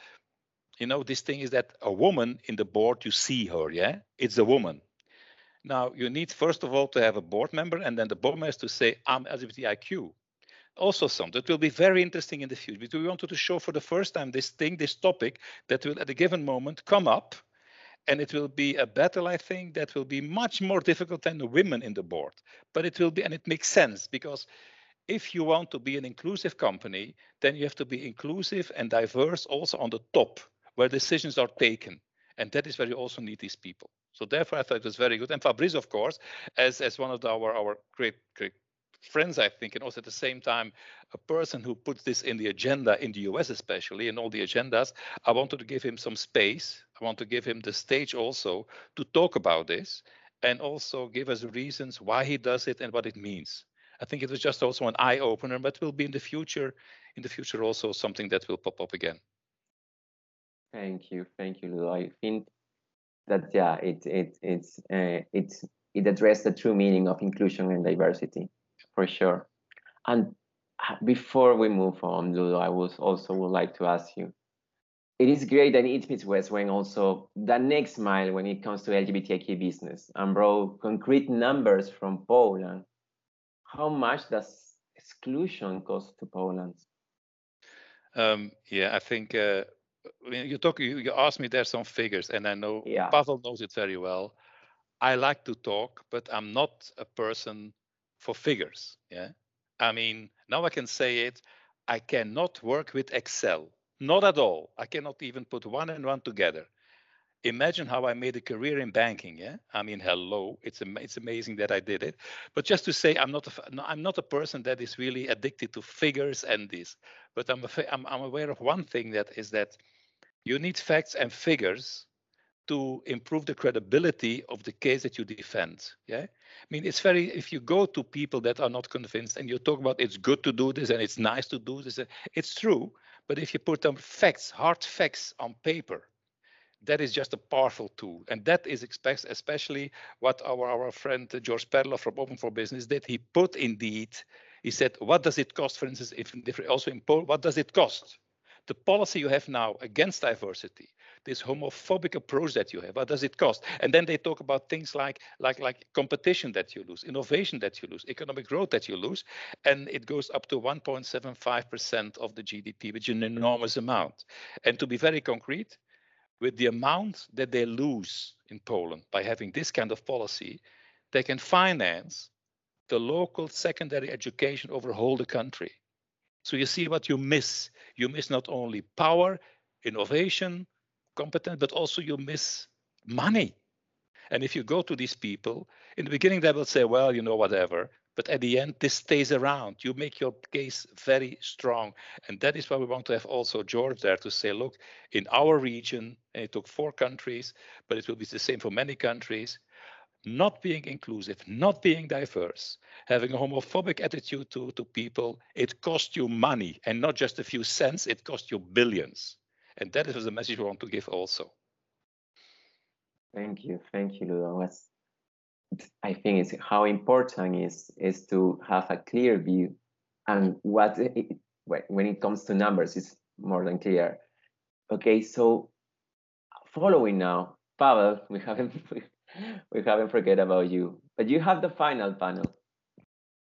you know this thing is that a woman in the board you see her yeah it's a woman now you need first of all to have a board member and then the board member has to say i'm lgbtiq also something that will be very interesting in the future. We wanted to show for the first time this thing, this topic that will at a given moment come up. And it will be a battle, I think, that will be much more difficult than the women in the board. But it will be, and it makes sense because if you want to be an inclusive company, then you have to be inclusive and diverse also on the top where decisions are taken. And that is where you also need these people. So therefore, I thought it was very good. And Fabrice, of course, as, as one of the, our, our great, great friends, I think, and also at the same time, a person who puts this in the agenda in the US, especially in all the agendas. I wanted to give him some space. I want to give him the stage also to talk about this and also give us reasons why he does it and what it means. I think it was just also an eye opener, but will be in the future, in the future also something that will pop up again. Thank you, thank you, Ludo. I think that yeah, it it it's uh, it's it addressed the true meaning of inclusion and diversity for sure. And uh, before we move on, Ludo, I was also would like to ask you. It is great that Meets West went also the next mile when it comes to LGBTIQ business and brought concrete numbers from Poland. How much does exclusion cost to Poland? Um, yeah, I think uh, you talk. You, you asked me there some figures, and I know yeah. Pavel knows it very well. I like to talk, but I'm not a person for figures. Yeah. I mean, now I can say it. I cannot work with Excel. Not at all. I cannot even put one and one together. Imagine how I made a career in banking. Yeah. I mean, hello. It's it's amazing that I did it. But just to say, I'm not a I'm not a person that is really addicted to figures and this. But I'm a, I'm, I'm aware of one thing that is that you need facts and figures to improve the credibility of the case that you defend. Yeah, I mean it's very if you go to people that are not convinced and you talk about it's good to do this and it's nice to do this, it's true. But if you put them facts, hard facts on paper, that is just a powerful tool, and that is especially what our our friend George Perloff from Open for Business did. He put indeed, he said, what does it cost, for instance, if also in Poland, what does it cost? the policy you have now against diversity, this homophobic approach that you have, what does it cost? And then they talk about things like like like competition that you lose, innovation that you lose, economic growth that you lose, and it goes up to 1.75% of the GDP, which is an enormous amount. And to be very concrete, with the amount that they lose in Poland by having this kind of policy, they can finance the local secondary education over whole the country. So you see what you miss. You miss not only power, innovation, competence, but also you miss money. And if you go to these people, in the beginning they will say, well, you know, whatever. But at the end, this stays around. You make your case very strong. And that is why we want to have also George there to say, look, in our region, and it took four countries, but it will be the same for many countries, not being inclusive, not being diverse, having a homophobic attitude to, to people, it costs you money and not just a few cents, it costs you billions. And that is the message we want to give also. Thank you. Thank you, Ludo. I think it's how important is is to have a clear view and what it, when it comes to numbers is more than clear. Okay, so following now, Pavel, we haven't we haven't forget about you. But you have the final panel.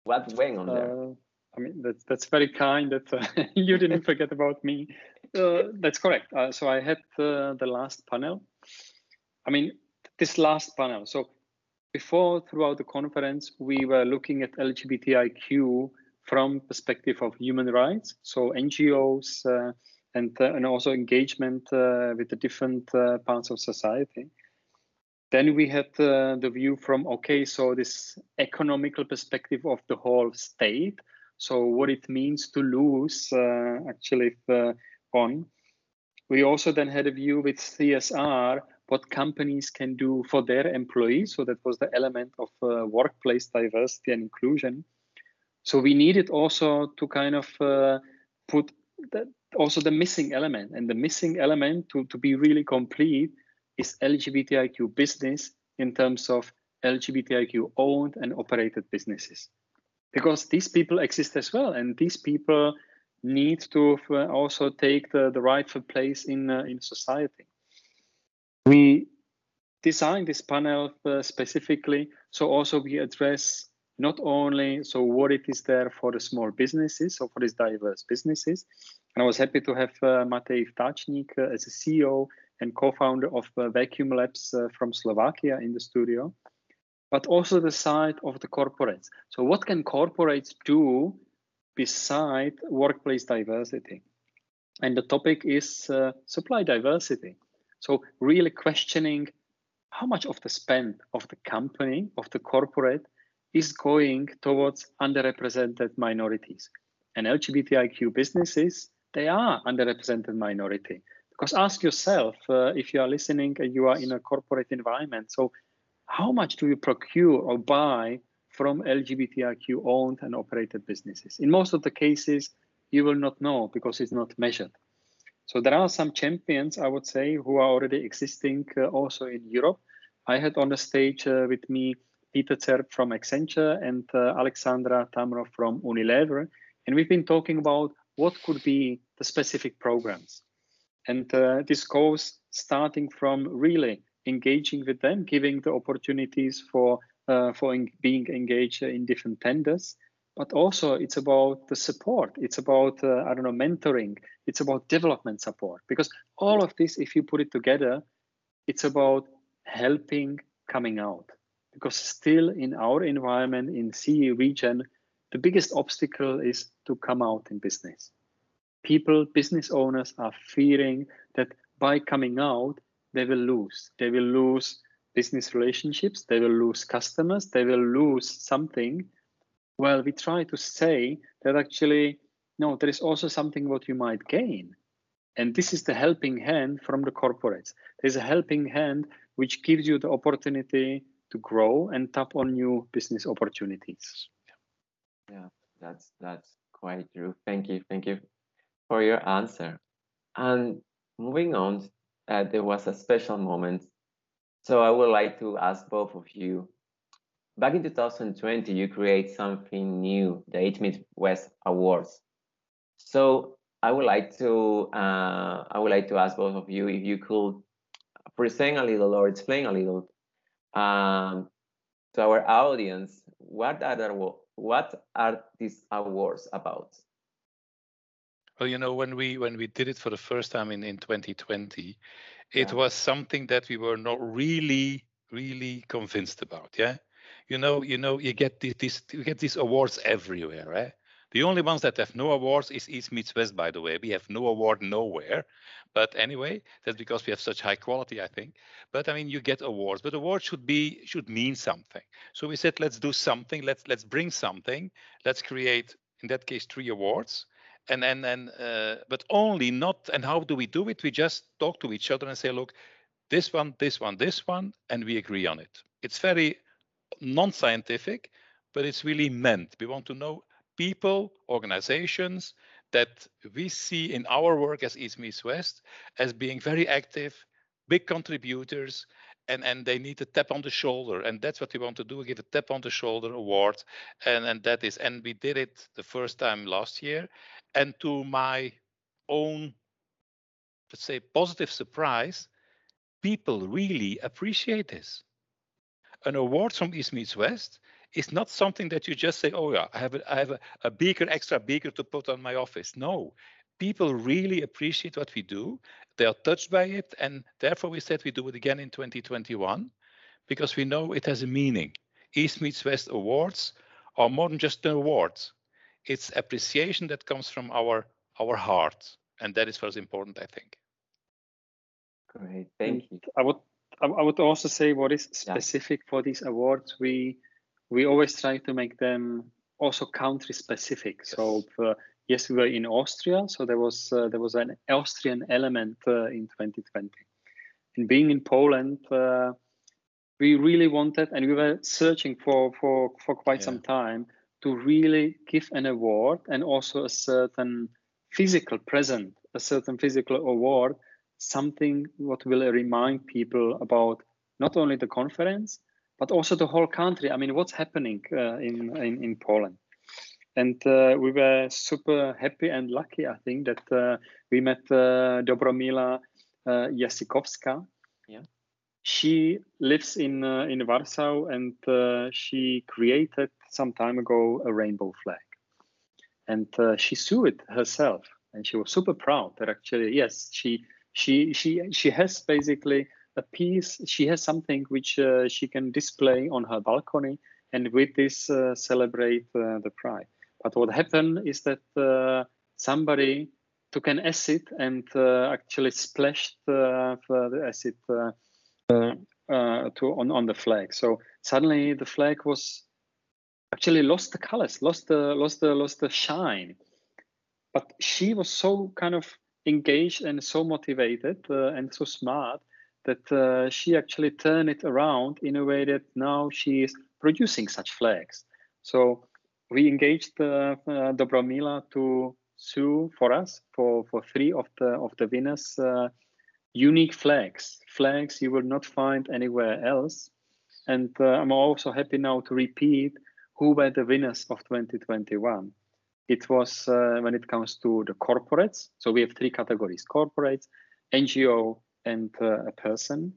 What went on there? Uh, I mean, that's that's very kind that uh, you didn't forget about me. Uh, that's correct. Uh, so I had the last panel. I mean, this last panel. So before, throughout the conference, we were looking at LGBTIQ from perspective of human rights, so NGOs uh, and uh, and also engagement uh, with the different parts of society. Then we had the view from okay, so this economical perspective of the whole state, so what it means to lose actually on. We also then had a view with CSR what companies can do for their employees. So that was the element of uh, workplace diversity and inclusion. So we needed also to kind of uh, put the, also the missing element, and the missing element to, to be really complete is LGBTIQ business in terms of LGBTIQ owned and operated businesses. Because these people exist as well, and these people need to uh, also take the, the rightful place in, uh, in society. We designed this panel uh, specifically so also we address not only so what it is there for the small businesses, so for these diverse businesses. And I was happy to have uh, Matej Ftáčnik uh, as a CEO and co-founder of uh, Vacuum Labs uh, from Slovakia in the studio, but also the side of the corporates. So what can corporates do beside workplace diversity? And the topic is uh, supply diversity. So really questioning how much of the spend of the company, of the corporate, is going towards underrepresented minorities. And LGBTIQ businesses, they are underrepresented minority. Because ask yourself uh, if you are listening and you are in a corporate environment. So, how much do you procure or buy from LGBTIQ owned and operated businesses? In most of the cases, you will not know because it's not measured. So, there are some champions, I would say, who are already existing uh, also in Europe. I had on the stage uh, with me Peter Zerb from Accenture and uh, Alexandra Tamro from Unilever. And we've been talking about what could be the specific programs. And uh, this goes starting from really engaging with them, giving the opportunities for for en- being engaged in different tenders. But also, it's about the support. It's about uh, I don't know mentoring. It's about development support. Because all of this, if you put it together, it's about helping coming out because still in our environment in CE region, the biggest obstacle is to come out in business. People, business owners are fearing that by coming out, they will lose. They will lose business relationships, they will lose customers, they will lose something. Well, we try to say that actually, no, there is also something what you might gain. And this is the helping hand from the corporates. There's a helping hand which gives you the opportunity to grow and tap on new business opportunities. Yeah, that's that's quite true. Thank you, thank you for your answer. And moving on, uh, there was a special moment. So I would like to ask both of you. Back in 2020, you create something new, the East Meets West Awards. So I would like to uh, I would like to ask both of you if you could present a little or explain a little um, to our audience what are what are these awards about well you know when we when we did it for the first time in in 2020 it yeah. was something that we were not really really convinced about yeah you know you know you get these you get these awards everywhere right the only ones that have no awards is East meets West, by the way. We have no award nowhere. But anyway, that's because we have such high quality, I think. But I mean, you get awards, but awards should be should mean something. So we said, let's do something. Let's let's bring something. Let's create, in that case, three awards. And then and uh, but only not. And how do we do it? We just talk to each other and say, look, this one, this one, this one, and we agree on it. It's very non-scientific, but it's really meant. We want to know people, organizations, that we see in our work as East Meets West as being very active, big contributors, and, and they need a tap on the shoulder. And that's what we want to do, give a tap on the shoulder award. And, and that is, and we did it the first time last year. And to my own, let's say, positive surprise, people really appreciate this. An award from East Meets West is not something that you just say, oh yeah, I have a, I have a, a beaker, extra beaker to put on my office. No, people really appreciate what we do. They are touched by it, and therefore we said we do it again in 2021 because we know it has a meaning. East meets West awards are more than just an awards. it's appreciation that comes from our our heart, and that is what's important, I think. Great, thank you. I would I would also say what is specific yeah. for these awards. We we always try to make them also country specific. Yes. So uh, yes, we were in Austria, so there was uh, there was an Austrian element uh, in 2020. And being in Poland, uh, we really wanted, and we were searching for for for quite yeah. some time to really give an award and also a certain physical present, a certain physical award, something what will remind people about not only the conference but also the whole country. I mean, what's happening uh, in, in, in Poland? And uh, we were super happy and lucky, I think, that uh, we met uh, Dobromila uh, Jasikowska. Yeah. She lives in uh, in Warsaw, and uh, she created some time ago a rainbow flag, and she sewed it herself, and she was super proud that actually, yes, she she she she has basically a piece. She has something which uh, she can display on her balcony, and with this uh, celebrate uh, the pride. But what happened is that uh, somebody took an acid and uh, actually splashed uh, the acid to on on the flag. So suddenly the flag was actually lost the colors, lost the lost the lost the shine. But she was so kind of engaged and so motivated and so smart that uh, she actually turned it around in a way that now she is producing such flags. So we engaged uh, uh, Dobromila to sue for us for, for three of the of the winners uh, unique flags, flags you will not find anywhere else. And uh, I'm also happy now to repeat who were the winners of 2021. It was uh, when it comes to the corporates. So we have three categories: corporates, NGO, and uh, a person.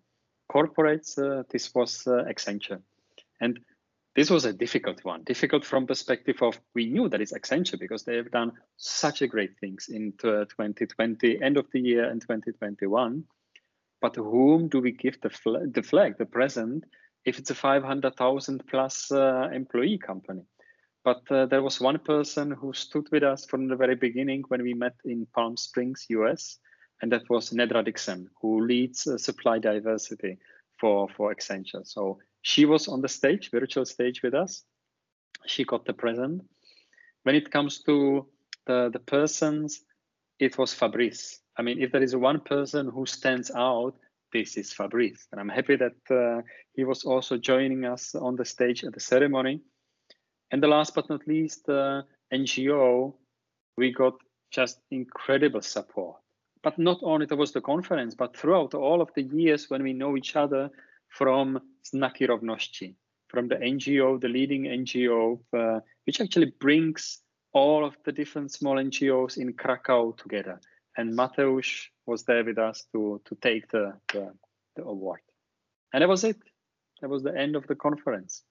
Corporates, uh, this was Accenture. And this was a difficult one, difficult from perspective of we knew that it's Accenture because they have done such a great things in 2020, end of the year and 2021. But whom do we give the, fl the flag, the present, if it's a 500,000 plus uh, employee company? But uh, there was one person who stood with us from the very beginning when we met in Palm Springs, US, and that was Nedra Dickson, who leads uh, supply diversity for, for Accenture. So she was on the stage, virtual stage with us. She got the present. When it comes to the, the persons, it was Fabrice. I mean, if there is one person who stands out, this is Fabrice. And I'm happy that uh, he was also joining us on the stage at the ceremony. And the last but not least, uh, NGO, we got just incredible support but not only towards the conference, but throughout all of the years when we know each other from Znaki Równości, from the NGO, the leading NGO, uh, which actually brings all of the different small NGOs in Krakow together. And Mateusz was there with us to, to take the, the, the award. And that was it. That was the end of the conference.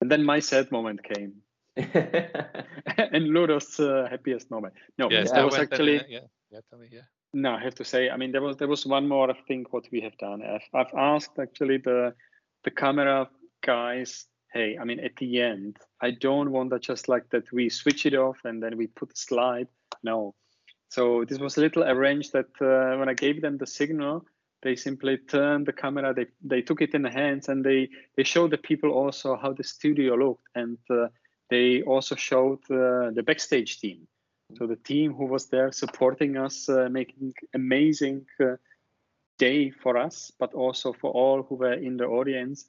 And then my sad moment came. and Ludo's uh, happiest moment. No, yes, that was actually. yeah yeah, tell me, yeah. No, I have to say, I mean, there was there was one more thing what we have done. I've, I've asked actually the the camera guys, hey, I mean, at the end, I don't want that just like that we switch it off and then we put a slide. No. So this was a little arranged that uh, when I gave them the signal, they simply turned the camera, they they took it in the hands and they they showed the people also how the studio looked and uh, they also showed uh, the backstage team so the team who was there supporting us, uh, making amazing uh, day for us, but also for all who were in the audience,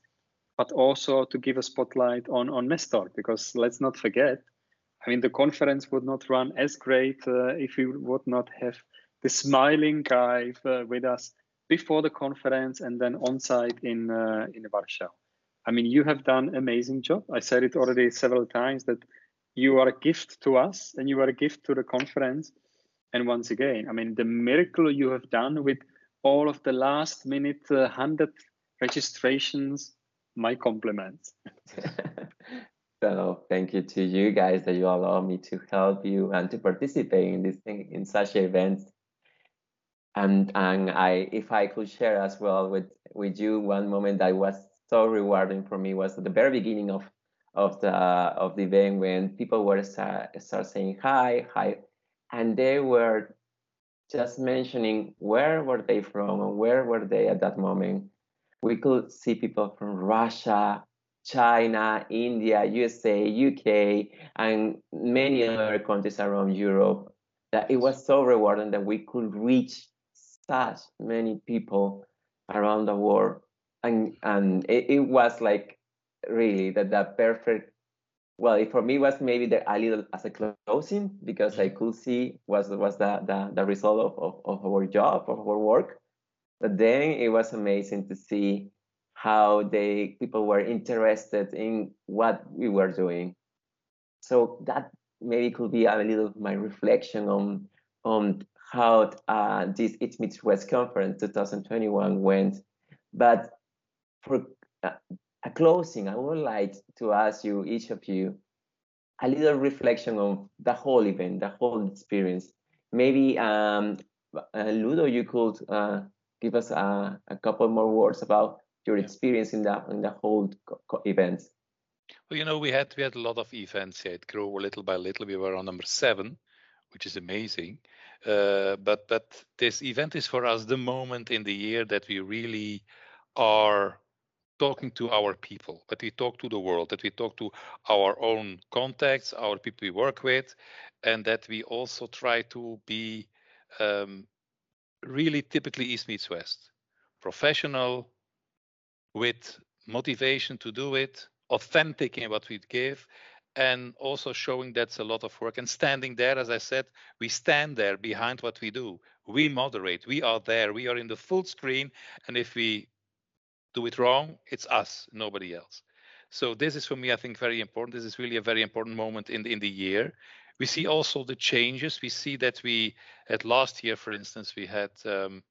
but also to give a spotlight on on Nestor, because let's not forget, I mean the conference would not run as great uh, if we would not have the smiling guy uh, with us before the conference and then on site in uh, in Warsaw. I mean, you have done amazing job. I said it already several times that you are a gift to us and you are a gift to the conference. And once again, I mean, the miracle you have done with all of the last minute uh, 100 registrations, my compliments. so thank you to you guys that you allow me to help you and to participate in this thing in such events. And and I if I could share as well with with you one moment that was so rewarding for me was at the very beginning of of the of the event when people were start, start saying hi, hi, and they were just mentioning where were they from and where were they at that moment. We could see people from Russia, China, India, USA, UK, and many other countries around Europe. That it was so rewarding that we could reach such many people around the world, and and it, it was like really that the perfect well for me was maybe the a little as a closing because i could see was was the the, the result of, of, of our job of our work but then it was amazing to see how they people were interested in what we were doing. So that maybe could be a little of my reflection on on how uh, this East Meets West conference 2021 went. But for uh, a closing, I would like to ask you, each of you, a little reflection on the whole event, the whole experience. Maybe um, uh, Ludo, you could uh, give us a, a couple more words about your experience in the in the whole event? Well, you know, we had we had a lot of events. Yeah, it grew little by little. We were on number seven, which is amazing. Uh, but but this event is for us the moment in the year that we really are talking to our people, that we talk to the world, that we talk to our own contacts, our people we work with, and that we also try to be um, really typically East meets West, professional, with motivation to do it, authentic in what we give, and also showing that's a lot of work. And standing there, as I said, we stand there behind what we do. We moderate. We are there. We are in the full screen. And if we do it wrong, it's us, nobody else. So this is for me, I think, very important. This is really a very important moment in the, in the year. We see also the changes. We see that we, at last year, for instance, we had um,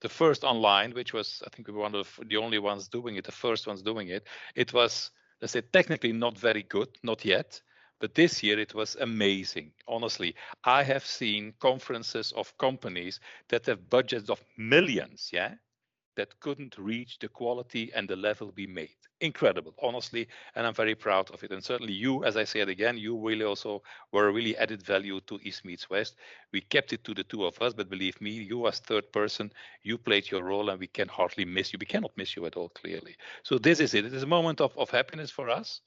the first online, which was I think we were one of the only ones doing it, the first ones doing it. It was let's say technically not very good, not yet. But this year it was amazing. Honestly, I have seen conferences of companies that have budgets of millions, yeah, that couldn't reach the quality and the level we made. Incredible, honestly, and I'm very proud of it. And certainly you, as I said again, you really also were really added value to East Meets West. We kept it to the two of us, but believe me, you as third person, you played your role and we can hardly miss you. We cannot miss you at all, clearly. So this is it. It is a moment of, of happiness for us.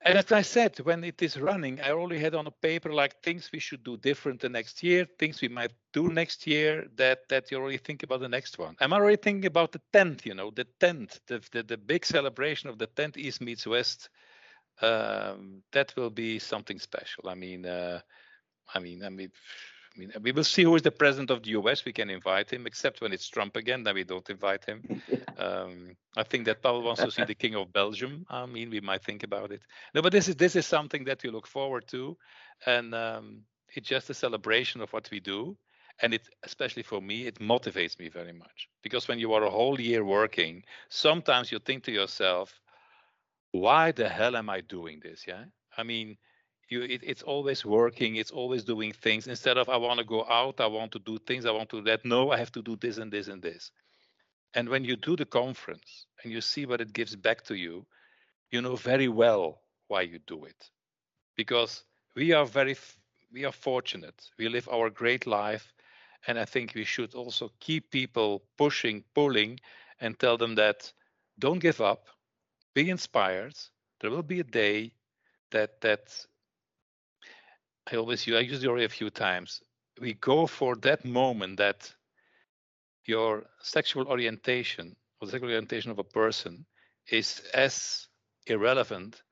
And as I said, when it is running, I already had on a paper like things we should do different the next year, things we might do next year that that you already think about the next one. I'm already thinking about the 10th, you know, the 10th, the, the, the big celebration of the 10th East meets West. Um, that will be something special. I mean, uh, I mean, I mean, mean, we will see who is the president of the US. We can invite him, except when it's Trump again, then we don't invite him. Um, I think that Paul wants to see the King of Belgium. I mean, we might think about it. No, but this is this is something that we look forward to, and um, it's just a celebration of what we do. And it, especially for me, it motivates me very much because when you are a whole year working, sometimes you think to yourself, "Why the hell am I doing this?" Yeah, I mean you it, it's always working it's always doing things. Instead of i want to go out i want to do things i want to do that no i have to do this and this and this. And when you do the conference and you see what it gives back to you you know very well why you do it. Because we are very we are fortunate. We live our great life and i think we should also keep people pushing pulling and tell them that don't give up. Be inspired. There will be a day that that I always use, I use the already a few times. We go for that moment that your sexual orientation or the sexual orientation of a person is as irrelevant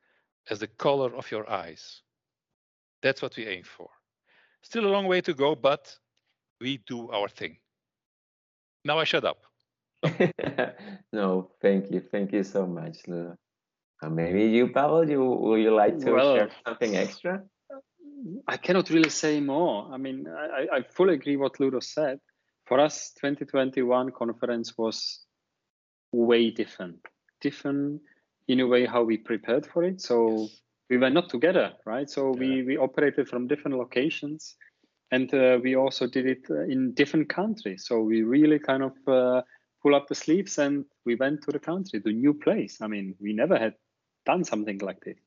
as the color of your eyes. That's what we aim for. Still a long way to go, but we do our thing. Now I shut up. no, thank you. Thank you so much. Uh, maybe you, Pavel, you would you like to well, share something extra? I cannot really say more. I mean, I, I fully agree what Ludo said. For us, 2021 conference was way different, different in a way how we prepared for it. So yes. we were not together, right? So yeah. we we operated from different locations, and uh, we also did it uh, in different countries. So we really kind of uh, pull up the sleeves and we went to the country, the new place. I mean, we never had done something like this.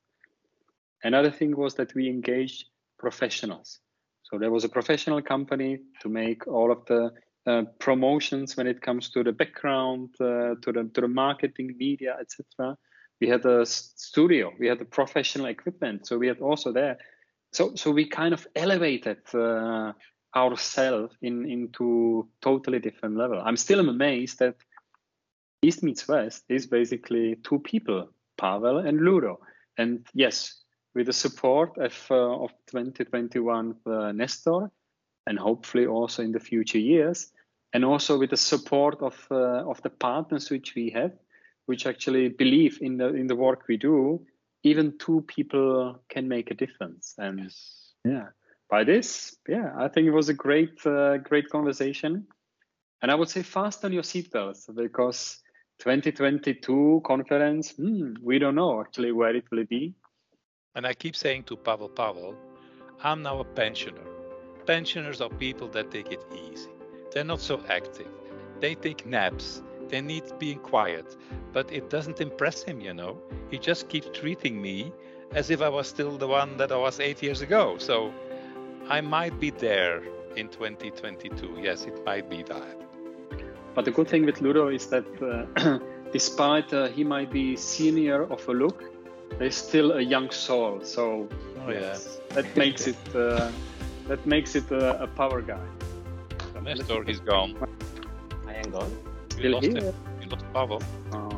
Another thing was that we engaged professionals. So there was a professional company to make all of the uh, promotions when it comes to the background, uh, to the to the marketing, media, etc. We had a studio, we had the professional equipment, so we had also there. So so we kind of elevated uh, ourselves in into totally different level. I'm still amazed that East meets West is basically two people, Pavel and Ludo. And yes, with the support of, uh, of 2021 uh, Nestor, and hopefully also in the future years, and also with the support of uh, of the partners which we have, which actually believe in the in the work we do. Even two people can make a difference, and yes. yeah, by this, yeah, I think it was a great uh, great conversation, and I would say fasten your seatbelts because 2022 conference, hmm, we don't know actually where it will be. And I keep saying to Pavel Pavel, I'm now a pensioner. Pensioners are people that take it easy. They're not so active. They take naps. They need being quiet. But it doesn't impress him, you know. He just keeps treating me as if I was still the one that I was eight years ago. So I might be there in 2022. Yes, it might be that. But the good thing with Ludo is that uh, despite uh, he might be senior of a look, there's still a young soul. So oh, yes, yeah. that makes it uh, that makes it a, a power guy. Nestor, he's gone. I am gone. Still lost here. Him. You lost Pavel. Oh,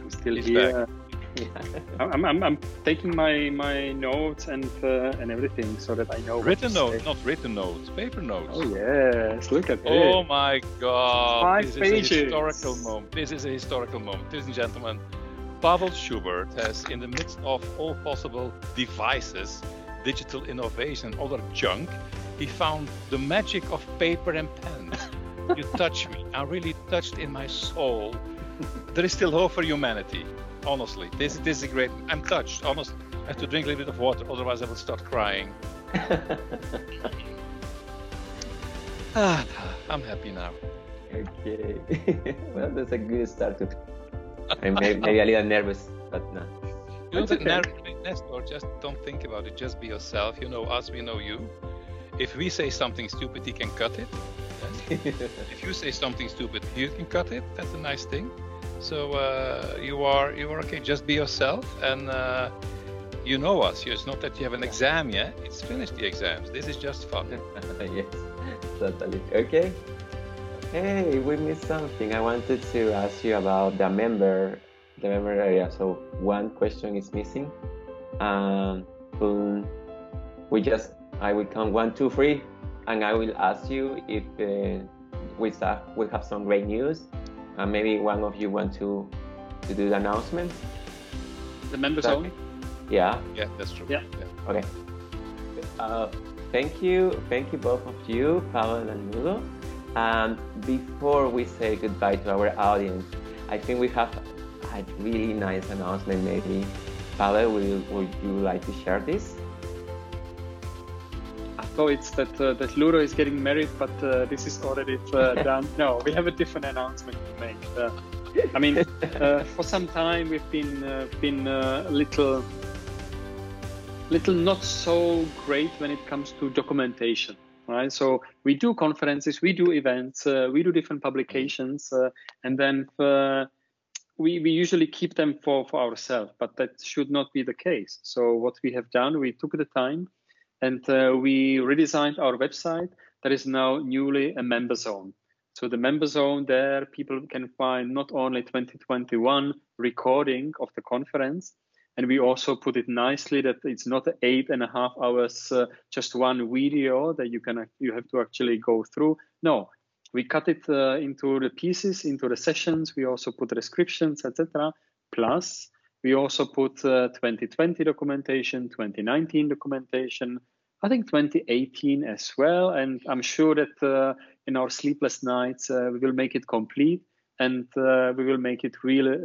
I'm still He's here. I'm, I'm, I'm taking my, my notes and uh, and everything so that I know. what Written to notes, not written notes, paper notes. Oh yes, look at this. Oh this. my God! Five this is a historical moment. This is a historical moment, ladies and gentlemen. Pavel Schubert has, in the midst of all possible devices, digital innovation, other junk, he found the magic of paper and pen. you touch me. I'm really touched in my soul. There is still hope for humanity. Honestly, this this is a great. I'm touched. Honestly, I have to drink a little bit of water, otherwise I will start crying. Ah, I'm happy now. okay. well, that's a good start to. I'm maybe, maybe a little nervous, but no. You know, That's the okay. narrative Nestor, just don't think about it. Just be yourself. You know us, we know you. If we say something stupid, he can cut it. If you say something stupid, you can cut it. That's a nice thing. So uh, you are you are okay. Just be yourself, and uh, you know us. It's not that you have an exam yet. It's finished the exams. This is just fun. yes, totally. Okay. Hey, we missed something. I wanted to ask you about the member, the member area. So one question is missing. Um, um, we just, I will count one, two, three, and I will ask you if uh, we have we have some great news. And maybe one of you want to to do the announcement. The member That- zone. Yeah. Yeah, that's true. Yeah. Okay. Uh, thank you, thank you both of you, Pavel and Ludo. And before we say goodbye to our audience, I think we have a really nice announcement. Maybe, Pavel, will, would you like to share this? I thought it's that uh, that Ludo is getting married, but uh, this is already uh, done. No, we have a different announcement to make. Uh, I mean, uh, for some time we've been uh, been uh, a little little not so great when it comes to documentation. Right, so we do conferences, we do events, uh, we do different publications, uh, and then we we usually keep them for for ourselves. But that should not be the case. So what we have done, we took the time and uh, we redesigned our website that is now newly a member zone. So the member zone there, people can find not only 2021 recording of the conference, and we also put it nicely that it's not eight and a half hours, uh, just one video that you can you have to actually go through. No, we cut it uh, into the pieces, into the sessions. We also put descriptions, etc. Plus, we also put uh, 2020 documentation, 2019 documentation, I think 2018 as well. And I'm sure that uh, in our sleepless nights, uh, we will make it complete and uh, we will make it really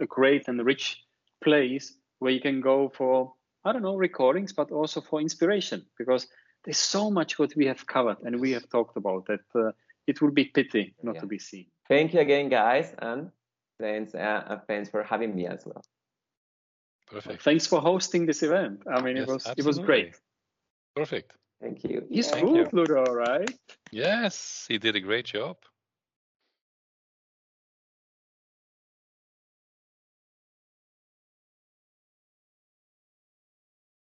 a great and rich place where you can go for, I don't know, recordings, but also for inspiration because there's so much what we have covered and we have talked about that uh, it would be pity not Yeah. to be seen. Thank you again, guys, and thanks, uh, thanks for having me as well. Perfect. Thanks for hosting this event. I mean, Yes, it was it was great. Perfect. Thank you. He's Yeah. Thank you. smooth, Ludo, right? Yes, he did a great job.